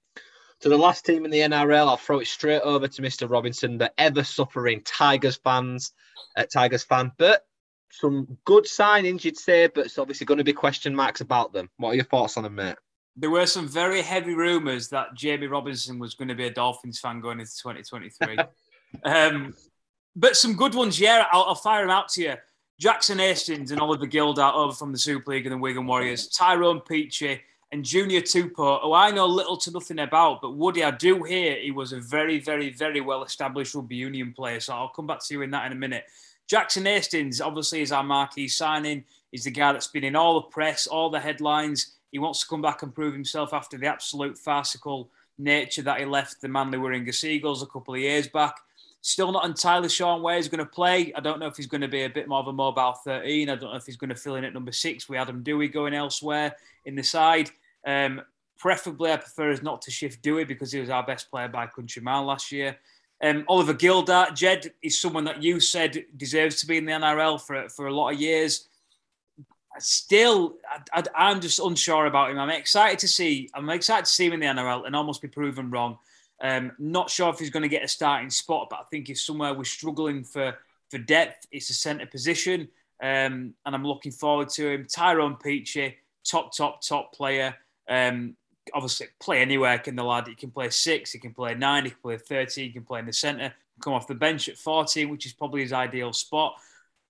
To the last team in the NRL, I'll throw it straight over to Mr. Robinson, the ever suffering Tigers fans, uh, Tigers fan, but some good signings, you'd say, but it's obviously going to be question marks about them. What are your thoughts on them, mate? There were some very heavy rumours that Jamie Robinson was going to be a Dolphins fan going into 2023. um, but some good ones, yeah. I'll, I'll fire them out to you. Jackson Hastings and Oliver Gildart over from the Super League and the Wigan Warriors, Tyrone Peachey and Junior Tupou, who I know little to nothing about, but Woody, I do hear he was a very, very, very well established rugby union player. So I'll come back to you in that in a minute. Jackson Hastings, obviously, is our marquee signing. He's the guy that's been in all the press, all the headlines. He wants to come back and prove himself after the absolute farcical nature that he left the Manly Warringah Sea Eagles a couple of years back. Still not entirely sure on where he's going to play. I don't know if he's going to be a bit more of a mobile 13. I don't know if he's going to fill in at number six with Adam Doueihi going elsewhere in the side. Um, preferably, I prefer us not to shift Doueihi because he was our best player by country mile last year. Um, Oliver Gildart, Jed is someone that you said deserves to be in the NRL for, for a lot of years. Still, I, am just unsure about him. I'm excited to see. I'm excited to see him in the NRL and almost be proven wrong. Um, not sure if he's going to get a starting spot, but I think if somewhere we're struggling for for depth, it's a centre position, um, and I'm looking forward to him. Tyrone Peachey, top, top, top player. Um, obviously, play anywhere can the lad. He can play six, he can play nine, he can play thirty, he can play in the centre. Come off the bench at 14, which is probably his ideal spot.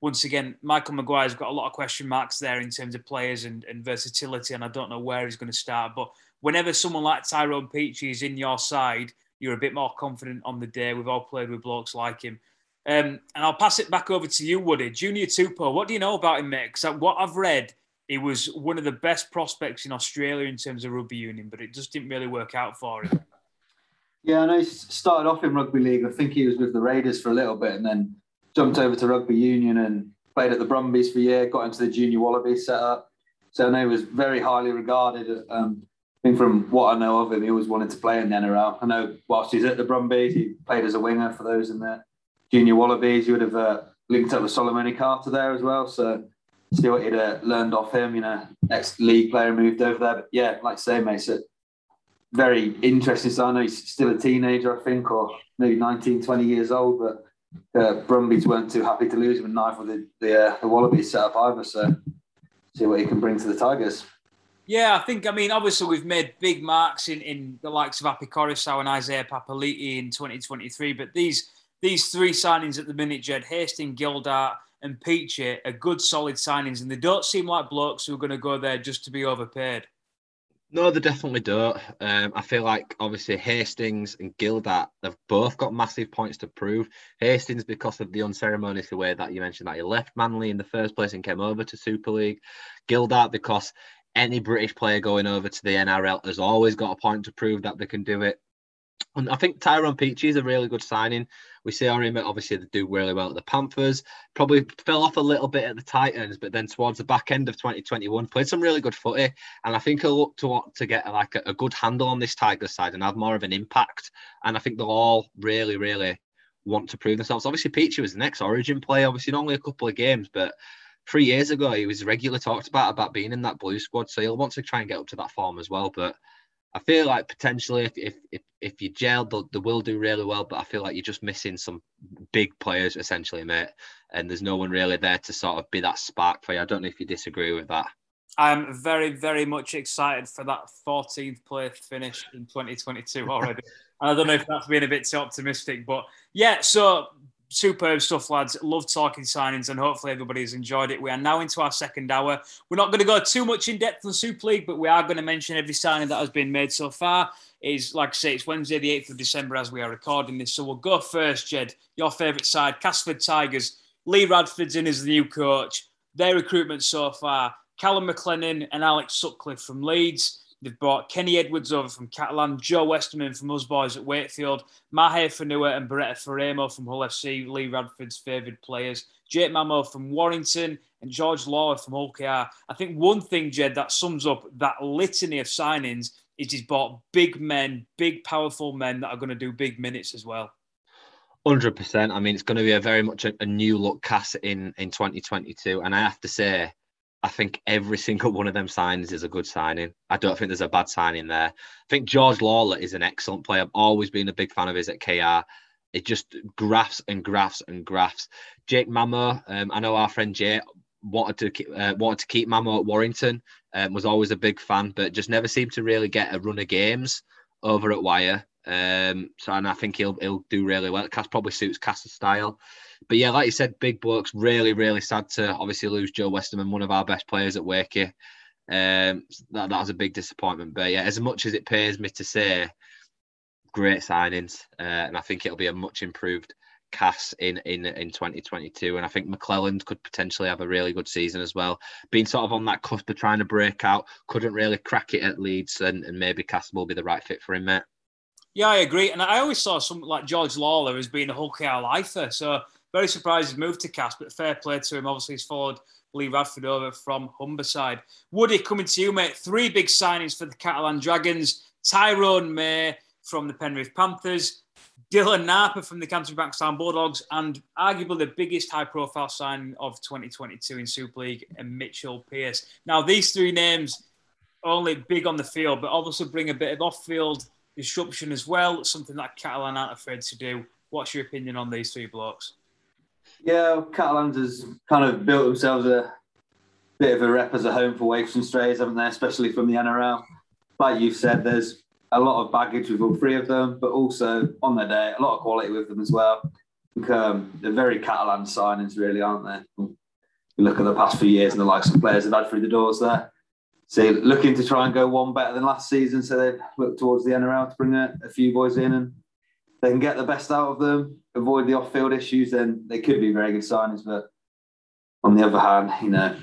Once again, Michael Maguire's got a lot of question marks there in terms of players and, and versatility, and I don't know where he's going to start. But whenever someone like Tyrone Peachey is in your side, you're a bit more confident on the day. We've all played with blokes like him. Um, and I'll pass it back over to you, Woody. Junior Tupou, what do you know about him, mate? Because what I've read, he was one of the best prospects in Australia in terms of rugby union, but it just didn't really work out for him. Yeah, I know he started off in rugby league. I think he was with the Raiders for a little bit and then jumped over to rugby union and played at the Brumbies for a year, got into the junior Wallabies setup. So I know he was very highly regarded. Um, I think from what I know of him, he always wanted to play in the NRL. I know whilst he's at the Brumbies, he played as a winger for those in the junior Wallabies. He would have uh, linked up with Solomone Kata there as well. So see what he'd uh, learned off him. You know, ex league player moved over there. But yeah, like I say, mate, so very interesting. So I know he's still a teenager, I think, or maybe 19, 20 years old. But uh, Brumbies weren't too happy to lose him, and neither the the, uh, the Wallabies set up either. So see what he can bring to the Tigers. Yeah, I think, I mean, obviously we've made big marks in, in the likes of Api Koroisau and Isaiah Papali'i in 2023, but these these three signings at the minute, Jed Hastings, Gildart, and Peachey are good, solid signings, and they don't seem like blokes who are going to go there just to be overpaid. No, they definitely don't. Um, I feel like obviously Hastings and Gildart have both got massive points to prove. Hastings because of the unceremonious way that you mentioned that he left Manly in the first place and came over to Super League. Gildart because any British player going over to the NRL has always got a point to prove that they can do it. And I think Tyrone Peachey is a really good signing. We see our him obviously they do really well at the Panthers. Probably fell off a little bit at the Titans, but then towards the back end of 2021 played some really good footy. And I think he'll look to to get like a, a good handle on this Tigers side and have more of an impact. And I think they'll all really, really want to prove themselves. Obviously, Peachey was the next Origin player. Obviously, only a couple of games, but three years ago he was regularly talked about about being in that blue squad. So he'll want to try and get up to that form as well. But I feel like potentially if if if, if you gel, they will do really well. But I feel like you're just missing some big players essentially, mate. And there's no one really there to sort of be that spark for you. I don't know if you disagree with that. I'm very, very much excited for that 14th place finish in 2022 already. I don't know if that's being a bit too optimistic, but yeah. So superb stuff, lads. Love talking signings, and hopefully everybody's enjoyed it. We are now into our second hour. We're not going to go too much in depth on Super League, but we are going to mention every signing that has been made so far. Is like I say, it's Wednesday, the 8th of December, as we are recording this. So we'll go first, Jed. Your favourite side, Castleford Tigers. Lee Radford's in as the new coach. Their recruitment so far, Callum McLelland and Alex Sutcliffe from Leeds. They've brought Kenny Edwards over from Catalan, Joe Westerman from Us Boys at Wakefield, Mahe Fonua and Bureta Faraimo from Hull FC, Lee Radford's favoured players, Jake Mamo from Warrington, and George Law from Hull KR. I think one thing, Jed, that sums up that litany of signings is he's bought big men, big, powerful men that are going to do big minutes as well. Hundred percent. I mean, it's going to be a very much a, a new look cast in in 2022, and I have to say, I think every single one of them signs is a good signing. I don't think there's a bad signing there. I think George Lawler is an excellent player. I've always been a big fan of his at KR. It just graphs and graphs and graphs. Jake Mamo, um, I know our friend Jake wanted to uh, wanted to keep Mamo at Warrington. Um, was always a big fan, but just never seemed to really get a run of games over at Wire. Um, so and I think he'll he'll do really well. Cass probably suits Cass's style but yeah, like you said, big blokes. Really, really sad to obviously lose Joe Westerman, one of our best players at Wakey. Um, that, that was a big disappointment. But yeah, as much as it pains me to say, great signings, uh, and I think it'll be a much improved Cass in in in 2022. And I think McLelland could potentially have a really good season as well. Being sort of on that cusp of trying to break out, couldn't really crack it at Leeds, and, and maybe Cass will be the right fit for him, mate. Yeah, I agree. And I always saw something like George Lawler as being a Hull KR lifer. So very surprised he's moved to Cass, but fair play to him. Obviously, he's followed Lee Radford over from Humberside. Woody, coming to you, mate. Three big signings for the Catalan Dragons. Tyrone May from the Penrith Panthers, Dylan Napa from the Canterbury Bankstown Bulldogs, and arguably the biggest high profile signing of 2022 in Super League, and Mitchell Pearce. Now, these three names only big on the field, but obviously bring a bit of off field disruption as well, something that Catalan aren't afraid to do. What's your opinion on these three blocks? Yeah, Catalans has kind of built themselves a bit of a rep as a home for waifs and strays, haven't they? Especially from the NRL. Like you've said, there's a lot of baggage with all three of them, but also on their day, a lot of quality with them as well. Um, they're very Catalan signings, really, aren't they? You look at the past few years and the likes of players they've had through the doors there. So looking to try and go one better than last season, so they've looked towards the NRL to bring a, a few boys in and they can get the best out of them, avoid the off-field issues, then they could be very good signings. But on the other hand, you know,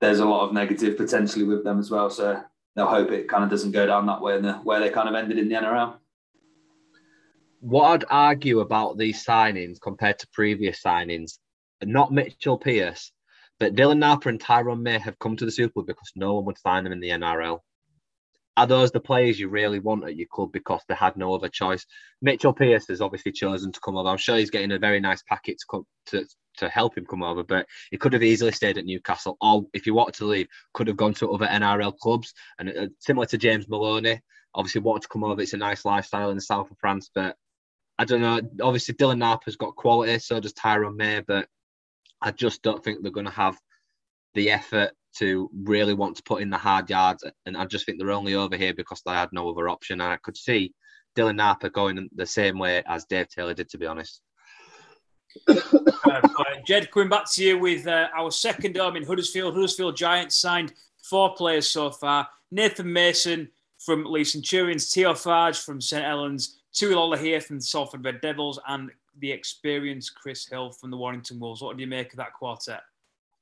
there's a lot of negative potentially with them as well. So they'll hope it kind of doesn't go down that way and the, where they kind of ended in the NRL. What I'd argue about these signings compared to previous signings, not Mitchell Pearce, but Dylan Napa and Tyrone May have come to the Super League because no one would sign them in the NRL are those the players you really want at your club because they had no other choice? Mitchell Pearce has obviously chosen to come over. I'm sure he's getting a very nice packet to come to, to help him come over, but he could have easily stayed at Newcastle. Or if he wanted to leave, could have gone to other NRL clubs. And uh, similar to James Maloney, obviously wanted to come over. It's a nice lifestyle in the south of France, but I don't know. Obviously, Dylan Napa's got quality, so does Tyrone May, but I just don't think they're going to have the effort to really want to put in the hard yards. And I just think they're only over here because they had no other option. And I could see Dylan Napa going the same way as Dave Taylor did, to be honest. uh, Jed, coming back to you with uh, our second home in Huddersfield. Huddersfield Giants signed four players so far. Nathan Mason from Leigh Centurions, Theo Fages from St Helens, Tui here from the Salford Red Devils, and the experienced Chris Hill from the Warrington Wolves. What do you make of that quartet?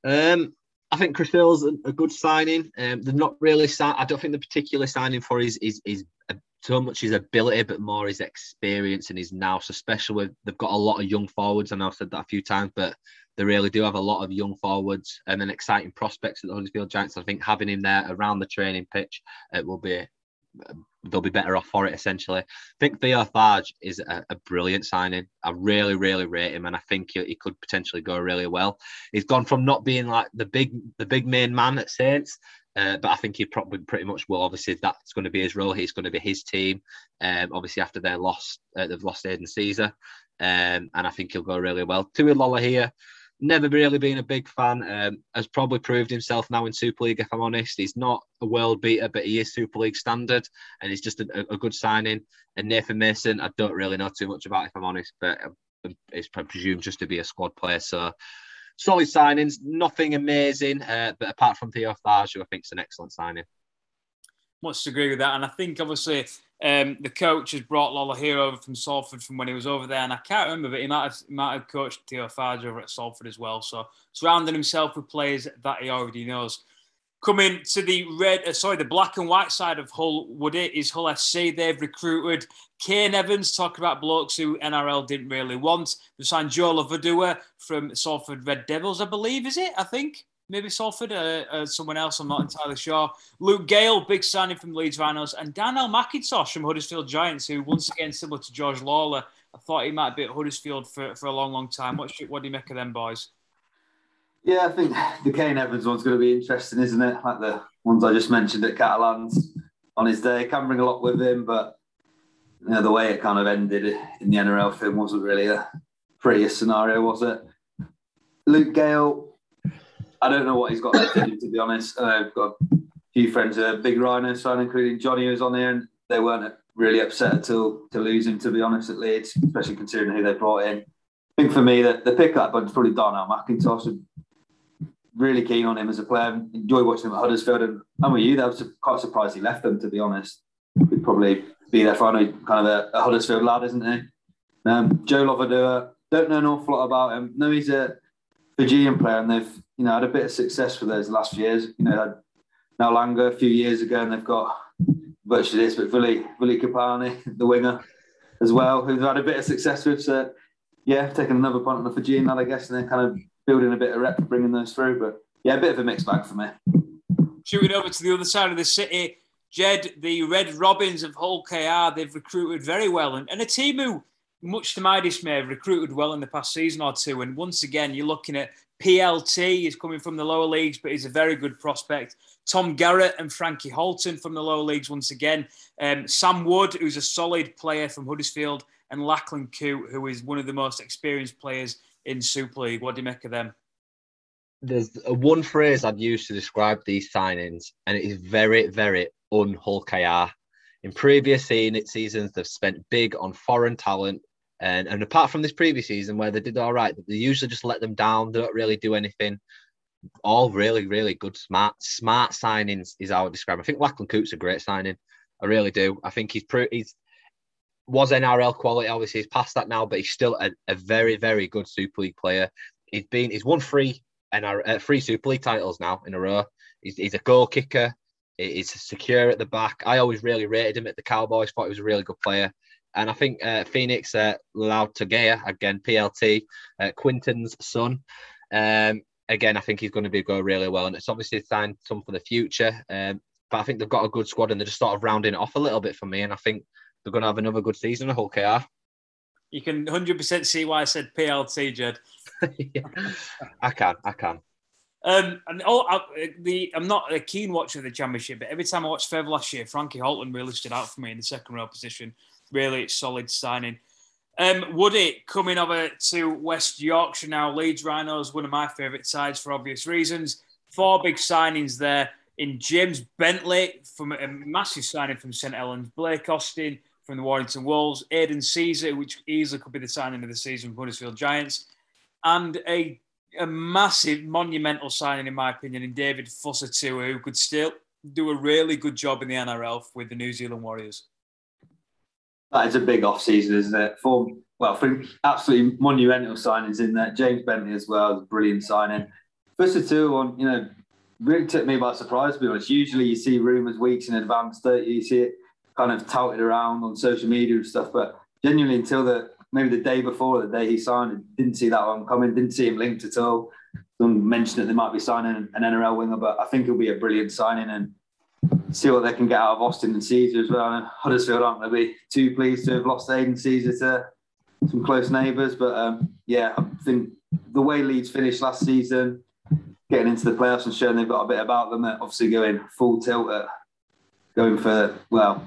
Um, I think Chris Hill's a, good signing. Um, they're not really. I don't think the particular signing for is is is so much his ability, but more his experience and his now. So especially with they've got a lot of young forwards, and I've said that a few times, but they really do have a lot of young forwards and then exciting prospects at the Huddersfield Giants. I think having him there around the training pitch it will be they'll be better off for it essentially. I think Theo Fages is a, a, brilliant signing. I really, really rate him, and I think he, he, could potentially go really well. He's gone from not being like the big, the big main man at Saints, uh, but I think he probably pretty much will. Obviously, that's going to be his role. He's going to be his team. Um, obviously, after their loss, uh, they've lost Aidan Sezer, um, and I think he'll go really well. Tui Lolohea never really been a big fan. Um, has probably proved himself now in Super League. If I'm honest, he's not a world beater, but he is Super League standard, and he's just a, a good signing. And Nathan Mason, I don't really know too much about, if I'm honest, but it's presumed just to be a squad player. So solid signings, nothing amazing, uh, but apart from Theo Fages, who I think is an excellent signing. Much to agree with that, and I think obviously um, the coach has brought Lolohea over from Salford from when he was over there, and I can't remember, but he might have, he might have coached Theo Fages over at Salford as well. So surrounding himself with players that he already knows. Coming to the red, uh, sorry, the black and white side of Hull, would it is Hull FC. They've recruited Kane Evans, talking about blokes who NRL didn't really want. They signed Joe Lovodua from Salford Red Devils, I believe, is it? I think maybe Salford, uh, uh, someone else, I'm not entirely sure. Luke Gale, big signing from Leeds Rhinos, and Darnell McIntosh from Huddersfield Giants, who once again, similar to George Lawler, I thought he might be at Huddersfield for, for a long, long time. What, what do you make of them boys? Yeah, I think the Kane Evans one's going to be interesting, isn't it? Like the ones I just mentioned at Catalans on his day. Can bring a lot with him, but you know, the way it kind of ended in the NRL film wasn't really a prettiest scenario, was it? Luke Gale, I don't know what he's got left in him, to be honest. Uh, I've got a few friends who are big Rhino fan, including Johnny, who's on there, and they weren't really upset at all to lose him, to be honest, at Leeds, especially considering who they brought in. I think for me, that the pickup was probably Darnell McIntosh. Really keen on him as a player. Enjoy watching him at Huddersfield, and I'm with you. That was quite surprised he left them, to be honest. He'd probably be there for know kind of a, a Huddersfield lad, isn't he? Um, Joe Lovodua, don't know an awful lot about him. No, he's a Fijian player, and they've you know had a bit of success for those last years. You know, had Naulago a few years ago, and they've got virtually this, but Vili Vili Kapani, the winger, as well, who've had a bit of success with. So yeah, taking another punt on the Fijian lad, I guess, and they're kind of building a bit of rep, bringing those through. But yeah, a bit of a mixed bag for me. Shooting over to the other side of the city, Jed, the Red Robins of Hull KR, they've recruited very well, and, and a team who much to my dismay, have recruited well in the past season or two. And once again, you're looking at PLT, is coming from the lower leagues, but he's a very good prospect. Tom Garrett and Frankie Halton from the lower leagues once again. Um, Sam Wood, who's a solid player from Huddersfield, and Lachlan Coote, who is one of the most experienced players in Super League. What do you make of them? There's a one phrase I'd use to describe these signings, and it is very, very un Hull KR. In previous seasons, they've spent big on foreign talent and, and apart from this previous season where they did all right, they usually just let them down. They don't really do anything. All really, really good, smart, smart signings is how I describe. I think Lachlan Coote's a great signing. I really do. I think he's pretty. He's was NRL quality. Obviously, he's past that now, but he's still a, a very, very good Super League player. He's been. He's won three NRL, uh, three Super League titles now in a row. He's, he's a goal kicker. He's secure at the back. I always really rated him at the Cowboys. Thought he was a really good player. And I think uh, Phoenix uh, Lautagea, again, PLT, uh, Quinton's son. Um, again, I think he's going to be going really well. And it's obviously signed some for the future. Um, but I think they've got a good squad and they're just sort of rounding it off a little bit for me. And I think they're going to have another good season at Hull KR. You can 100% see why I said PLT, Jed. yeah, I can, I can. Um, and oh, I, the I'm not a keen watcher of the championship, but every time I watched Fev last year, Frankie Halton really stood out for me in the second row position really solid signing. Um, Woody coming over to West Yorkshire now. Leeds Rhinos, one of my favourite sides for obvious reasons. Four big signings there in James Bentley from a massive signing from St Helens, Blake Austin from the Warrington Wolves, Aidan Sezer, which easily could be the signing of the season for Huddersfield Giants, and a, a massive, monumental signing, in my opinion, in David Fusitu'a, who could still do a really good job in the NRL with the New Zealand Warriors. That is a big off season, isn't it? For well, for absolutely monumental signings in there. James Bentley as well, brilliant signing. First of two on, you know, really took me by surprise to be honest. Usually you see rumours weeks in advance, don't you? You see it kind of touted around on social media and stuff, but genuinely until the maybe the day before the day he signed, didn't see that one coming, didn't see him linked at all. Someone mentioned that they might be signing an NRL winger, but I think it'll be a brilliant signing and see what they can get out of Austin and Sezer as well. And Huddersfield aren't going to be too pleased to have lost Aidan Sezer to some close neighbours. But um, yeah, I think the way Leeds finished last season, getting into the playoffs and showing they've got a bit about them, they're obviously going full tilt at going for, well,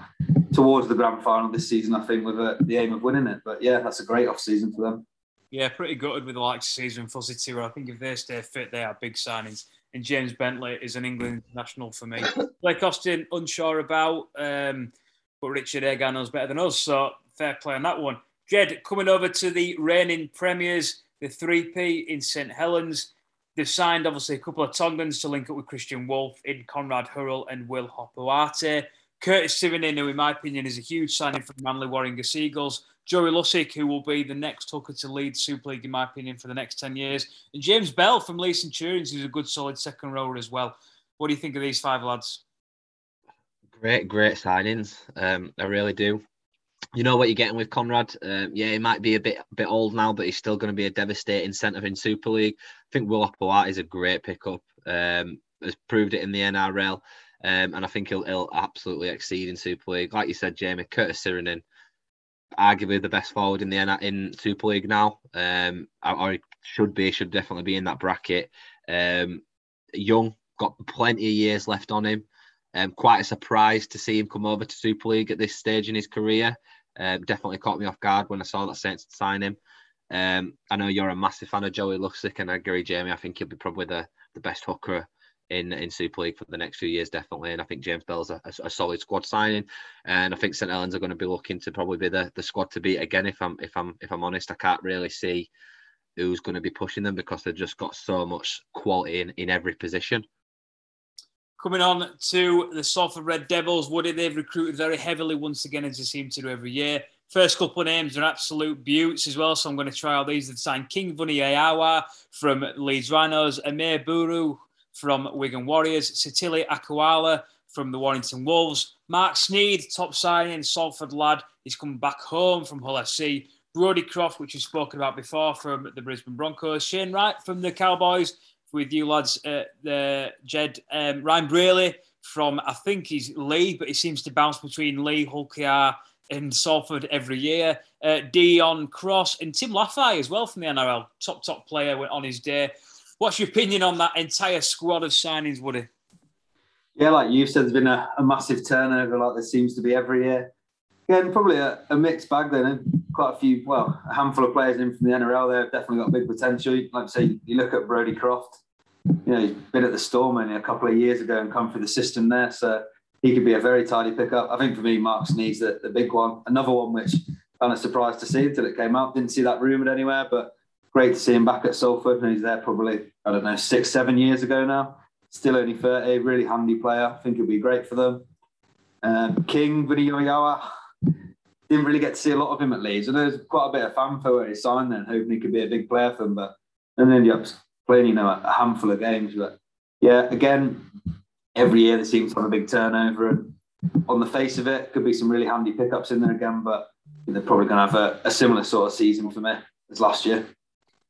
towards the grand final this season, I think, with uh, the aim of winning it. But yeah, that's a great off season for them. Yeah, pretty gutted with the likes of Sezer and Fuzzy too. I think if they stay fit, they are big signings. And James Bentley is an England national for me. Blake Austin, unsure about, um, but Richard Agar knows better than us. So fair play on that one. Jed, coming over to the reigning premiers, the 3P in St Helens. They've signed obviously a couple of Tongans to link up with Kristian Woolf in Konrad Hurrell and Will Hopoate. Curtis Sironen, who in my opinion is a huge signing for Manly Warringah Sea Eagles. Joey Lussick, who will be the next hooker to lead Super League, in my opinion, for the next 10 years. And James Bell from Leigh Centurions, who's a good, solid second rower as well. What do you think of these five lads? Great, great signings. Um, I really do. You know what you're getting with Konrad. Um, yeah, he might be a bit bit old now, but he's still going to be a devastating centre in Super League. I think Will Hopoate is a great pickup. Um, has proved it in the NRL, um, and I think he'll, he'll absolutely exceed in Super League. Like you said, Jamie Curtis Sironen, arguably the best forward in the in Super League now. Um, or should be, should definitely be in that bracket. Um, young, got plenty of years left on him. Um, quite a surprise to see him come over to Super League at this stage in his career. Um, definitely caught me off guard when I saw that Saints sign him. Um, I know you're a massive fan of Joey Lussick, and agree, Jamie. I think he'll be probably the, the best hooker in in Super League for the next few years, definitely. And I think James Bell's a, a, a, solid squad signing, and I think St Helens are going to be looking to probably be the, the squad to beat again. If I'm if I'm if I'm honest, I can't really see who's going to be pushing them because they've just got so much quality in, in every position. Coming on to the Salford Red Devils, Woody, they've recruited very heavily once again, as they seem to do every year. First couple of names are absolute beauts as well, so I'm going to try all these. They've signed King Vuniyayawa from Leeds Rhinos, Amir Bourouh from Wigan Warriors, Sitaleki Akauola from the Warrington Wolves, Mark Sneyd, top signing, Salford lad, he's come back home from Hull FC, Brodie Croft, which we've spoken about before from the Brisbane Broncos, Shane Wright from the Cowboys, with you lads, uh, the Jed, um, Ryan Brierley from, I think he's Leigh, but he seems to bounce between Hull KR, and Salford every year. Uh, Deon Cross and Tim Lafai as well from the NRL, top, top player on his day. What's your opinion on that entire squad of signings, Woody? Yeah, like you've said, there's been a, a massive turnover, like there seems to be every year. Yeah, probably a, a, mixed bag then. Eh? Quite a few, well, a handful of players in from the NRL. They've definitely got big potential. Like I say, you look at Brodie Croft. You know, he's been at the Storm only a couple of years ago and come through the system there, so he could be a very tidy pickup. I think for me, Mark Sneyd's the, the big one. Another one which kind of surprised to see until it came out. Didn't see that rumoured anywhere, but great to see him back at Salford. And he's there probably, I don't know, six, seven years ago now. Still only 30, really handy player. I think he'll be great for them. Um, King Vuniyayawa, didn't really get to see a lot of him at Leeds. And there's quite a bit of fanfare where he signed then, hoping he could be a big player for them. But and then you're playing, you know, a handful of games. But yeah, again, every year there seems to have a big turnover. And on the face of it, could be some really handy pickups in there again. But they're probably going to have a, a similar sort of season for me as last year.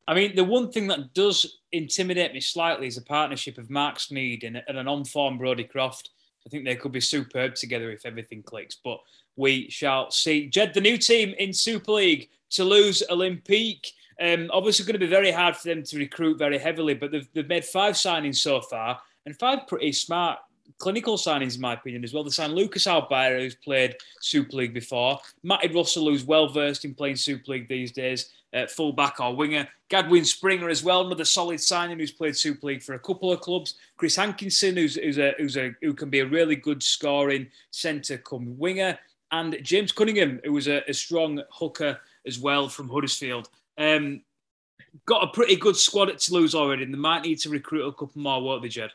I mean, the one thing that does intimidate me slightly is a partnership of Mark Sneyd and, and an on-form Brodie Croft. I think they could be superb together if everything clicks, but we shall see. Jed, the new team in Super League, Toulouse Olympique. Um, obviously, going to be very hard for them to recruit very heavily, but they've, they've made five signings so far and five pretty smart clinical signings, in my opinion, as well. They signed Lucas Albert, who's played Super League before, Matty Russell, who's well versed in playing Super League these days, fullback or winger. Gadwin Springer as well, another solid signing who's played Super League for a couple of clubs. Chris Hankinson, who's, who's, a, who's a, who can be a really good scoring centre come winger. And James Cunningham, who was a, a strong hooker as well from Huddersfield. Um, got a pretty good squad at Toulouse already, and they might need to recruit a couple more, won't they, Jed?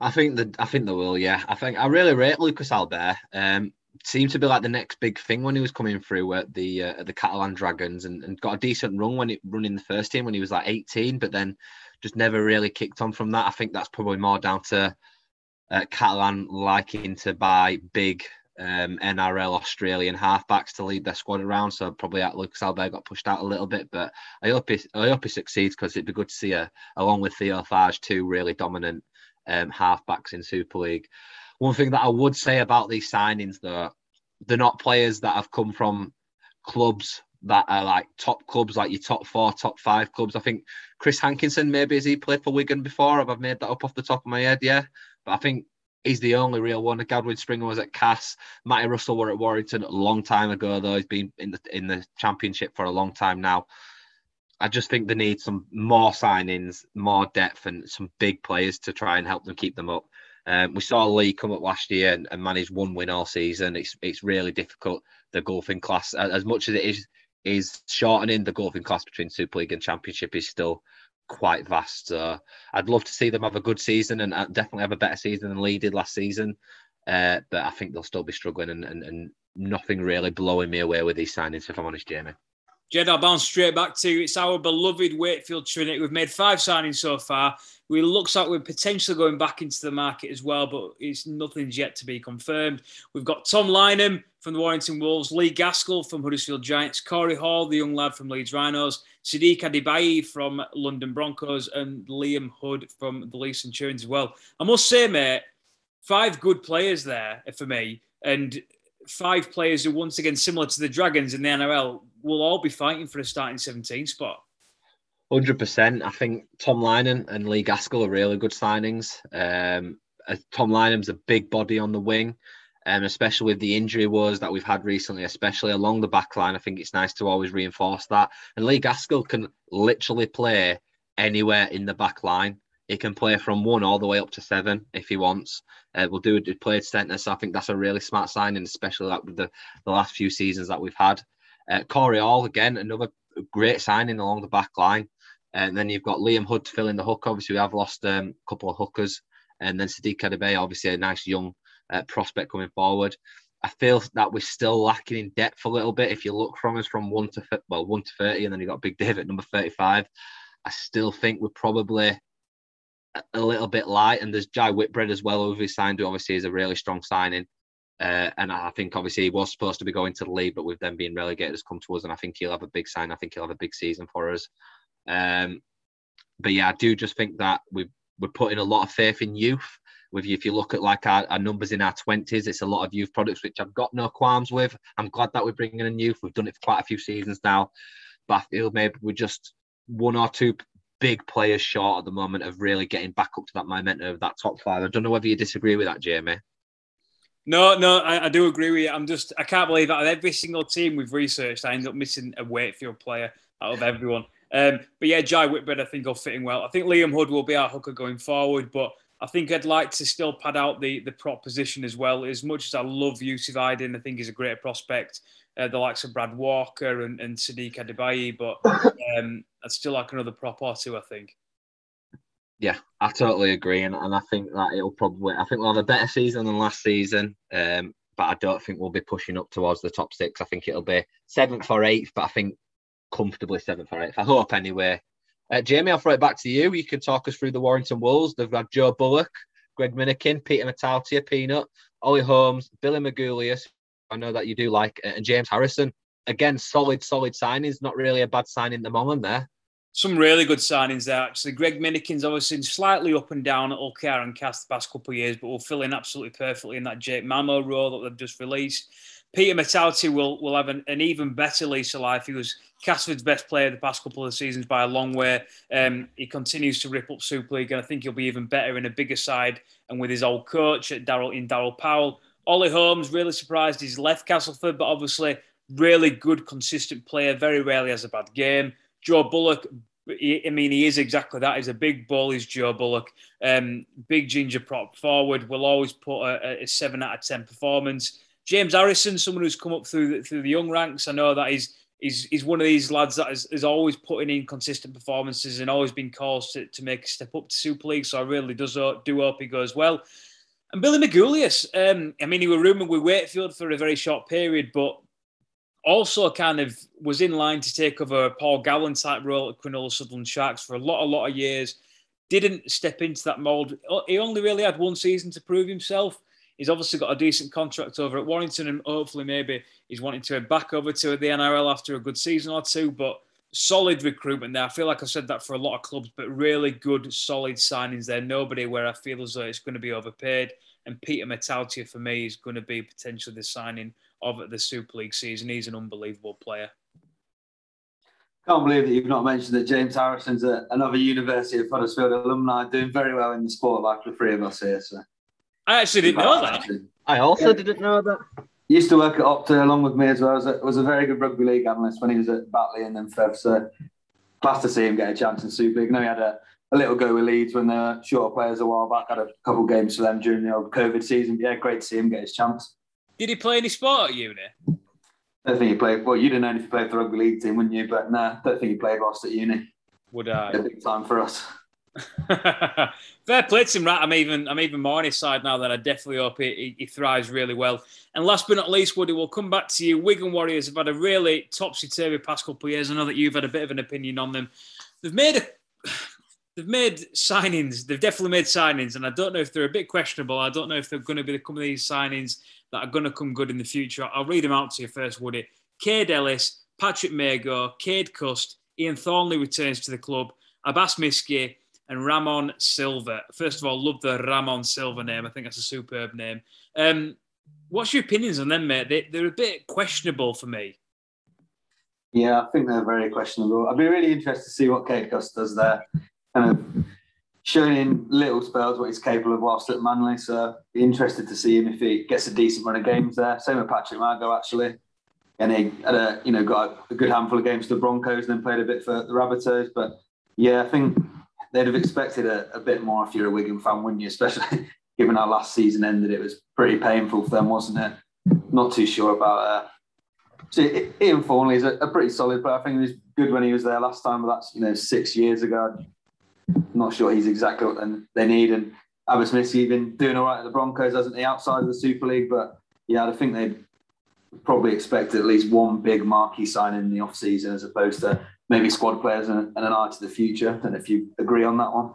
I think that I think they will. Yeah, I think I really rate Lucas Albert. Um, seemed to be like the next big thing when he was coming through at the uh, at the Catalan Dragons and, and got a decent run when it running the first team when he was like 18, but then just never really kicked on from that. I think that's probably more down to uh, Catalan liking to buy big um, NRL Australian halfbacks to lead their squad around. So probably that Lucas Albert got pushed out a little bit, but I hope he, I hope he succeeds because it'd be good to see a along with Theo Fages two really dominant um, halfbacks in Super League. One thing that I would say about these signings, though, they're not players that have come from clubs that are like top clubs, like your top four, top five clubs. I think Chris Hankinson, maybe has he played for Wigan before? I've made that up off the top of my head? Yeah. But I think he's the only real one. Gadwin Springer was at Cass. Matty Russell were at Warrington a long time ago, though. He's been in the in the championship for a long time now. I just think they need some more signings, more depth, and some big players to try and help them keep them up. Um, we saw Leigh come up last year and, and manage one win all season. It's it's really difficult. The golfing class, as much as it is is shortening, the golfing class between Super League and Championship is still quite vast. So I'd love to see them have a good season and definitely have a better season than Leigh did last season. Uh, but I think they'll still be struggling and, and, and nothing really blowing me away with these signings, if I'm honest, Jamie. Jed, I'll bounce straight back to it's our beloved Wakefield Trinity. We've made five signings so far. We looks like we're potentially going back into the market as well, but it's nothing's yet to be confirmed. We've got Tom Lineham from the Warrington Wolves, Lee Gaskell from Huddersfield Giants, Corey Hall, the young lad from Leeds Rhinos, Sadiq Adebiyi from London Broncos, and Liam Hood from the Leeds Centurions as well. I must say, mate, five good players there for me, and five players who, once again, similar to the Dragons in the NRL, will all be fighting for a starting 17 spot. Hundred percent. I think Tom Lineham and Lee Gaskell are really good signings. Um, Tom Lineham's a big body on the wing, um, especially with the injury woes that we've had recently, especially along the back line, I think it's nice to always reinforce that. And Lee Gaskell can literally play anywhere in the back line. He can play from one all the way up to seven if he wants. Uh, we'll do it. Played centre, so I think that's a really smart signing, especially like with the, the last few seasons that we've had. Uh, Corey Hall again, another great signing along the back line. And then you've got Liam Hood to fill in the hook. Obviously, we have lost um, a couple of hookers, and then Sadiq Adebiyi, obviously a nice young uh, prospect coming forward. I feel that we're still lacking in depth a little bit. If you look from us from one to well one to thirty, and then you got Big Dave at number thirty-five. I still think we're probably a little bit light. And there's Jai Whitbread as well, who we signed, who obviously is a really strong signing. Uh, and I think obviously he was supposed to be going to the league, but with them being relegated, has come to us, and I think he'll have a big sign. I think he'll have a big season for us. Um, but yeah, I do just think that we we're putting a lot of faith in youth. With you, if you look at like our, our numbers in our twenties, it's a lot of youth products which I've got no qualms with. I'm glad that we're bringing in youth. We've done it for quite a few seasons now, but I feel maybe we're just one or two big players short at the moment of really getting back up to that momentum of that top five. I don't know whether you disagree with that, Jamie. No, no, I, I, do agree with you. I'm just, I can't believe that of every single team we've researched, I end up missing a Wakefield player out of everyone. Um, but yeah, Jai Whitbread, I think, will fit in well. I think Liam Hood will be our hooker going forward, but I think I'd like to still pad out the the prop position as well. As much as I love Yusuf Aydin, I think he's a great prospect. Uh, the likes of Brad Walker and, and Sadiq Adebiyi, but um, I'd still like another prop or two, I think. Yeah, I totally agree, and, and I think that it'll probably I think we'll have a better season than last season. Um, but I don't think we'll be pushing up towards the top six. I think it'll be seventh or eighth, but I think comfortably seventh or eighth. I hope anyway. Uh, Jamie, I'll throw it back to you. You can talk us through the Warrington Wolves. They've got Joe Bullock, Greg Minikin, Peter Mata'utia, Peanut, Ollie Holmes, Billy Magoulias. I know that you do like, uh, and James Harrison. Again, solid, solid signings. Not really a bad signing at the moment there. Some really good signings there, actually. Greg Minikin's obviously slightly up and down at OKR and Cast the past couple of years, but will fill in absolutely perfectly in that Jake Mamo role that they've just released. Peter Mata'utia will will have an, an, even better lease of life. He was Casford's best player the past couple of seasons by a long way. Um, he continues to rip up Super League, and I think he'll be even better in a bigger side and with his old coach at Daryl in Daryl Powell. Ollie Holmes really surprised. He's left Castleford, but obviously really good, consistent player. Very rarely has a bad game. Joe Bullock. I mean, he is exactly that. He's a big ball. He's Joe Bullock. Um, big ginger prop forward. Will always put a, a seven out of ten performance. James Harrison, someone who's come up through the, through the young ranks. I know that he's he's, he's one of these lads that is, is always putting in consistent performances and always been called to, to make a step up to Super League. So I really does do hope he goes well. And Billy Magoulias, um, I mean, he was rumoured with Wakefield for a very short period, but also kind of was in line to take over a Paul Gallen type role at Cronulla Sutherland Sharks for a lot, a lot of years. Didn't step into that mould. He only really had one season to prove himself. He's obviously got a decent contract over at Warrington, and hopefully, maybe he's wanting to head back over to the NRL after a good season or two. But solid recruitment there. I feel like I said that for a lot of clubs, but really good, solid signings there. Nobody where I feel as though it's going to be overpaid. And Peter Mata'utia for me is going to be potentially the signing of the Super League season. He's an unbelievable player. Can't believe that you've not mentioned that James Harrison's a, another University of Huddersfield alumni doing very well in the sport, like the three of us here. So I actually didn't know that. I also yeah. didn't know that. He used to work at Opta along with me as well. Was a, was a very good rugby league analyst when he was at Batley and then Fev. So class to see him get a chance in Super League. I know he had a, a little go with Leeds when they were shorter players a while back. Had a couple of games for them during the old COVID season. Yeah, great to see him get his chance. Did he play any sport at uni? I don't think he played. Well, you'd have known if he played for the rugby league team, wouldn't you? But no, I don't think he played whilst at uni. Would I? A big time for us. Fair play to him, right? I'm even I'm even more on his side now that I definitely hope he, he, thrives really well. And last but not least, Woody, we'll come back to you. Wigan Warriors have had a really topsy turvy past couple of years. I know that you've had a bit of an opinion on them. They've made a they've made signings. They've definitely made signings, and I don't know if they're a bit questionable. I don't know if they're going to be the of these signings that are going to come good in the future. I'll read them out to you first, Woody. Kaide Ellis, Patrick Mago, Cade Cust, Iain Thornley returns to the club, Abbas Miski, and Ramon Silva. First of all, love the Ramon Silva name. I think that's a superb name. Um, what's your opinions on them, mate? They, they're a bit questionable for me. Yeah, I think they're very questionable. I'd be really interested to see what Cade Cust does there. Kind of showing in little spells what he's capable of whilst at Manly. So be interested to see him if he gets a decent run of games there. Same with Patrick Mago actually. And he had a you know got a good handful of games for the Broncos, and then played a bit for the Rabbitohs. But yeah, I think they'd have expected a, a bit more if you're a Wigan fan, wouldn't you? Especially given our last season ended, it was pretty painful for them, wasn't it? Not too sure about. Uh, so Iain Thornley is a, a pretty solid player. I think he was good when he was there last time, but that's you know six years ago. I'm not sure he's exactly what they need. And Abbas Miski been doing all right at the Broncos, hasn't he, outside of the Super League? But yeah, I think they'd probably expect at least one big marquee sign in the off season as opposed to maybe squad players and, and an eye to the future. And if you agree on that one.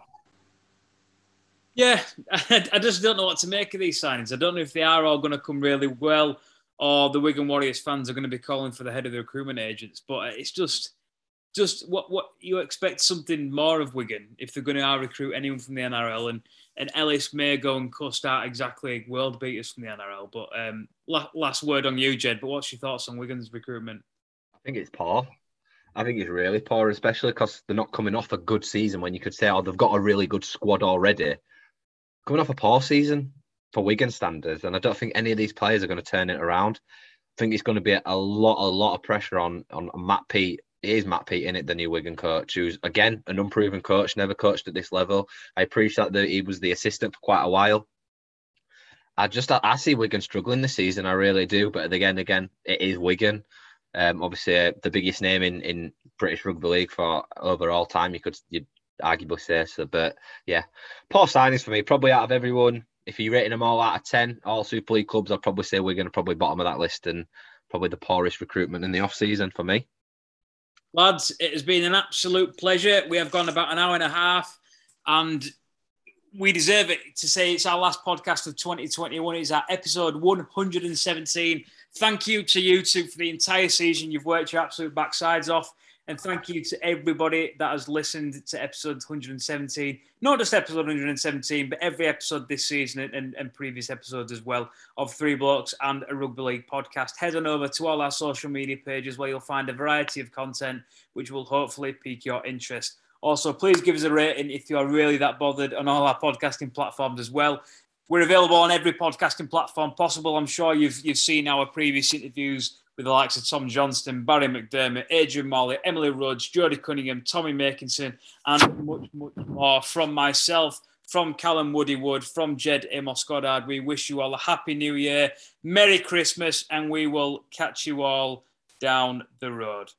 Yeah, I just don't know what to make of these signings. I don't know if they are all going to come really well or the Wigan Warriors fans are going to be calling for the head of the recruitment agents. But it's just, just what what you expect something more of Wigan if they're going to recruit anyone from the NRL and and Ellis Mago and Cust out exactly world beaters from the NRL. But um, last word on you, Jed. But what's your thoughts on Wigan's recruitment? I think it's poor. I think it's really poor, especially because they're not coming off a good season when you could say, oh, they've got a really good squad already. Coming off a poor season for Wigan standards, and I don't think any of these players are going to turn it around. I think it's going to be a lot, a lot of pressure on on Matt Peet. It is Matt Peet in it, the new Wigan coach, who's again an unproven coach, never coached at this level. I appreciate that he was the assistant for quite a while. I just I, see Wigan struggling this season. I really do. But again, again, it is Wigan. Um, obviously, uh, the biggest name in, in British rugby league for overall time. You could you arguably say so, but yeah, poor signings for me. Probably out of everyone, if you're rating them all out of ten, all Super League clubs, I'd probably say going to probably bottom of that list and probably the poorest recruitment in the off season for me. Lads, it has been an absolute pleasure. We have gone about an hour and a half, and we deserve it to say it's our last podcast of 2021. It's our episode 117. Thank you to you two for the entire season. You've worked your absolute backsides off. And thank you to everybody that has listened to episode 117. Not just episode 117, but every episode this season and, and, previous episodes as well of Three Blokes and a Rugby League podcast. Head on over to all our social media pages where you'll find a variety of content which will hopefully pique your interest. Also, please give us a rating if you are really that bothered on all our podcasting platforms as well. We're available on every podcasting platform possible. I'm sure you've you've seen our previous interviews with the likes of Tom Johnston, Barry McDermott, Adrian Morley, Emily Rudge, Jodie Cunningham, Tommy Makinson, and much, much more from myself, from Callum Woody Wood, from Jed Amos Goddard. We wish you all a happy new year, Merry Christmas, and we will catch you all down the road.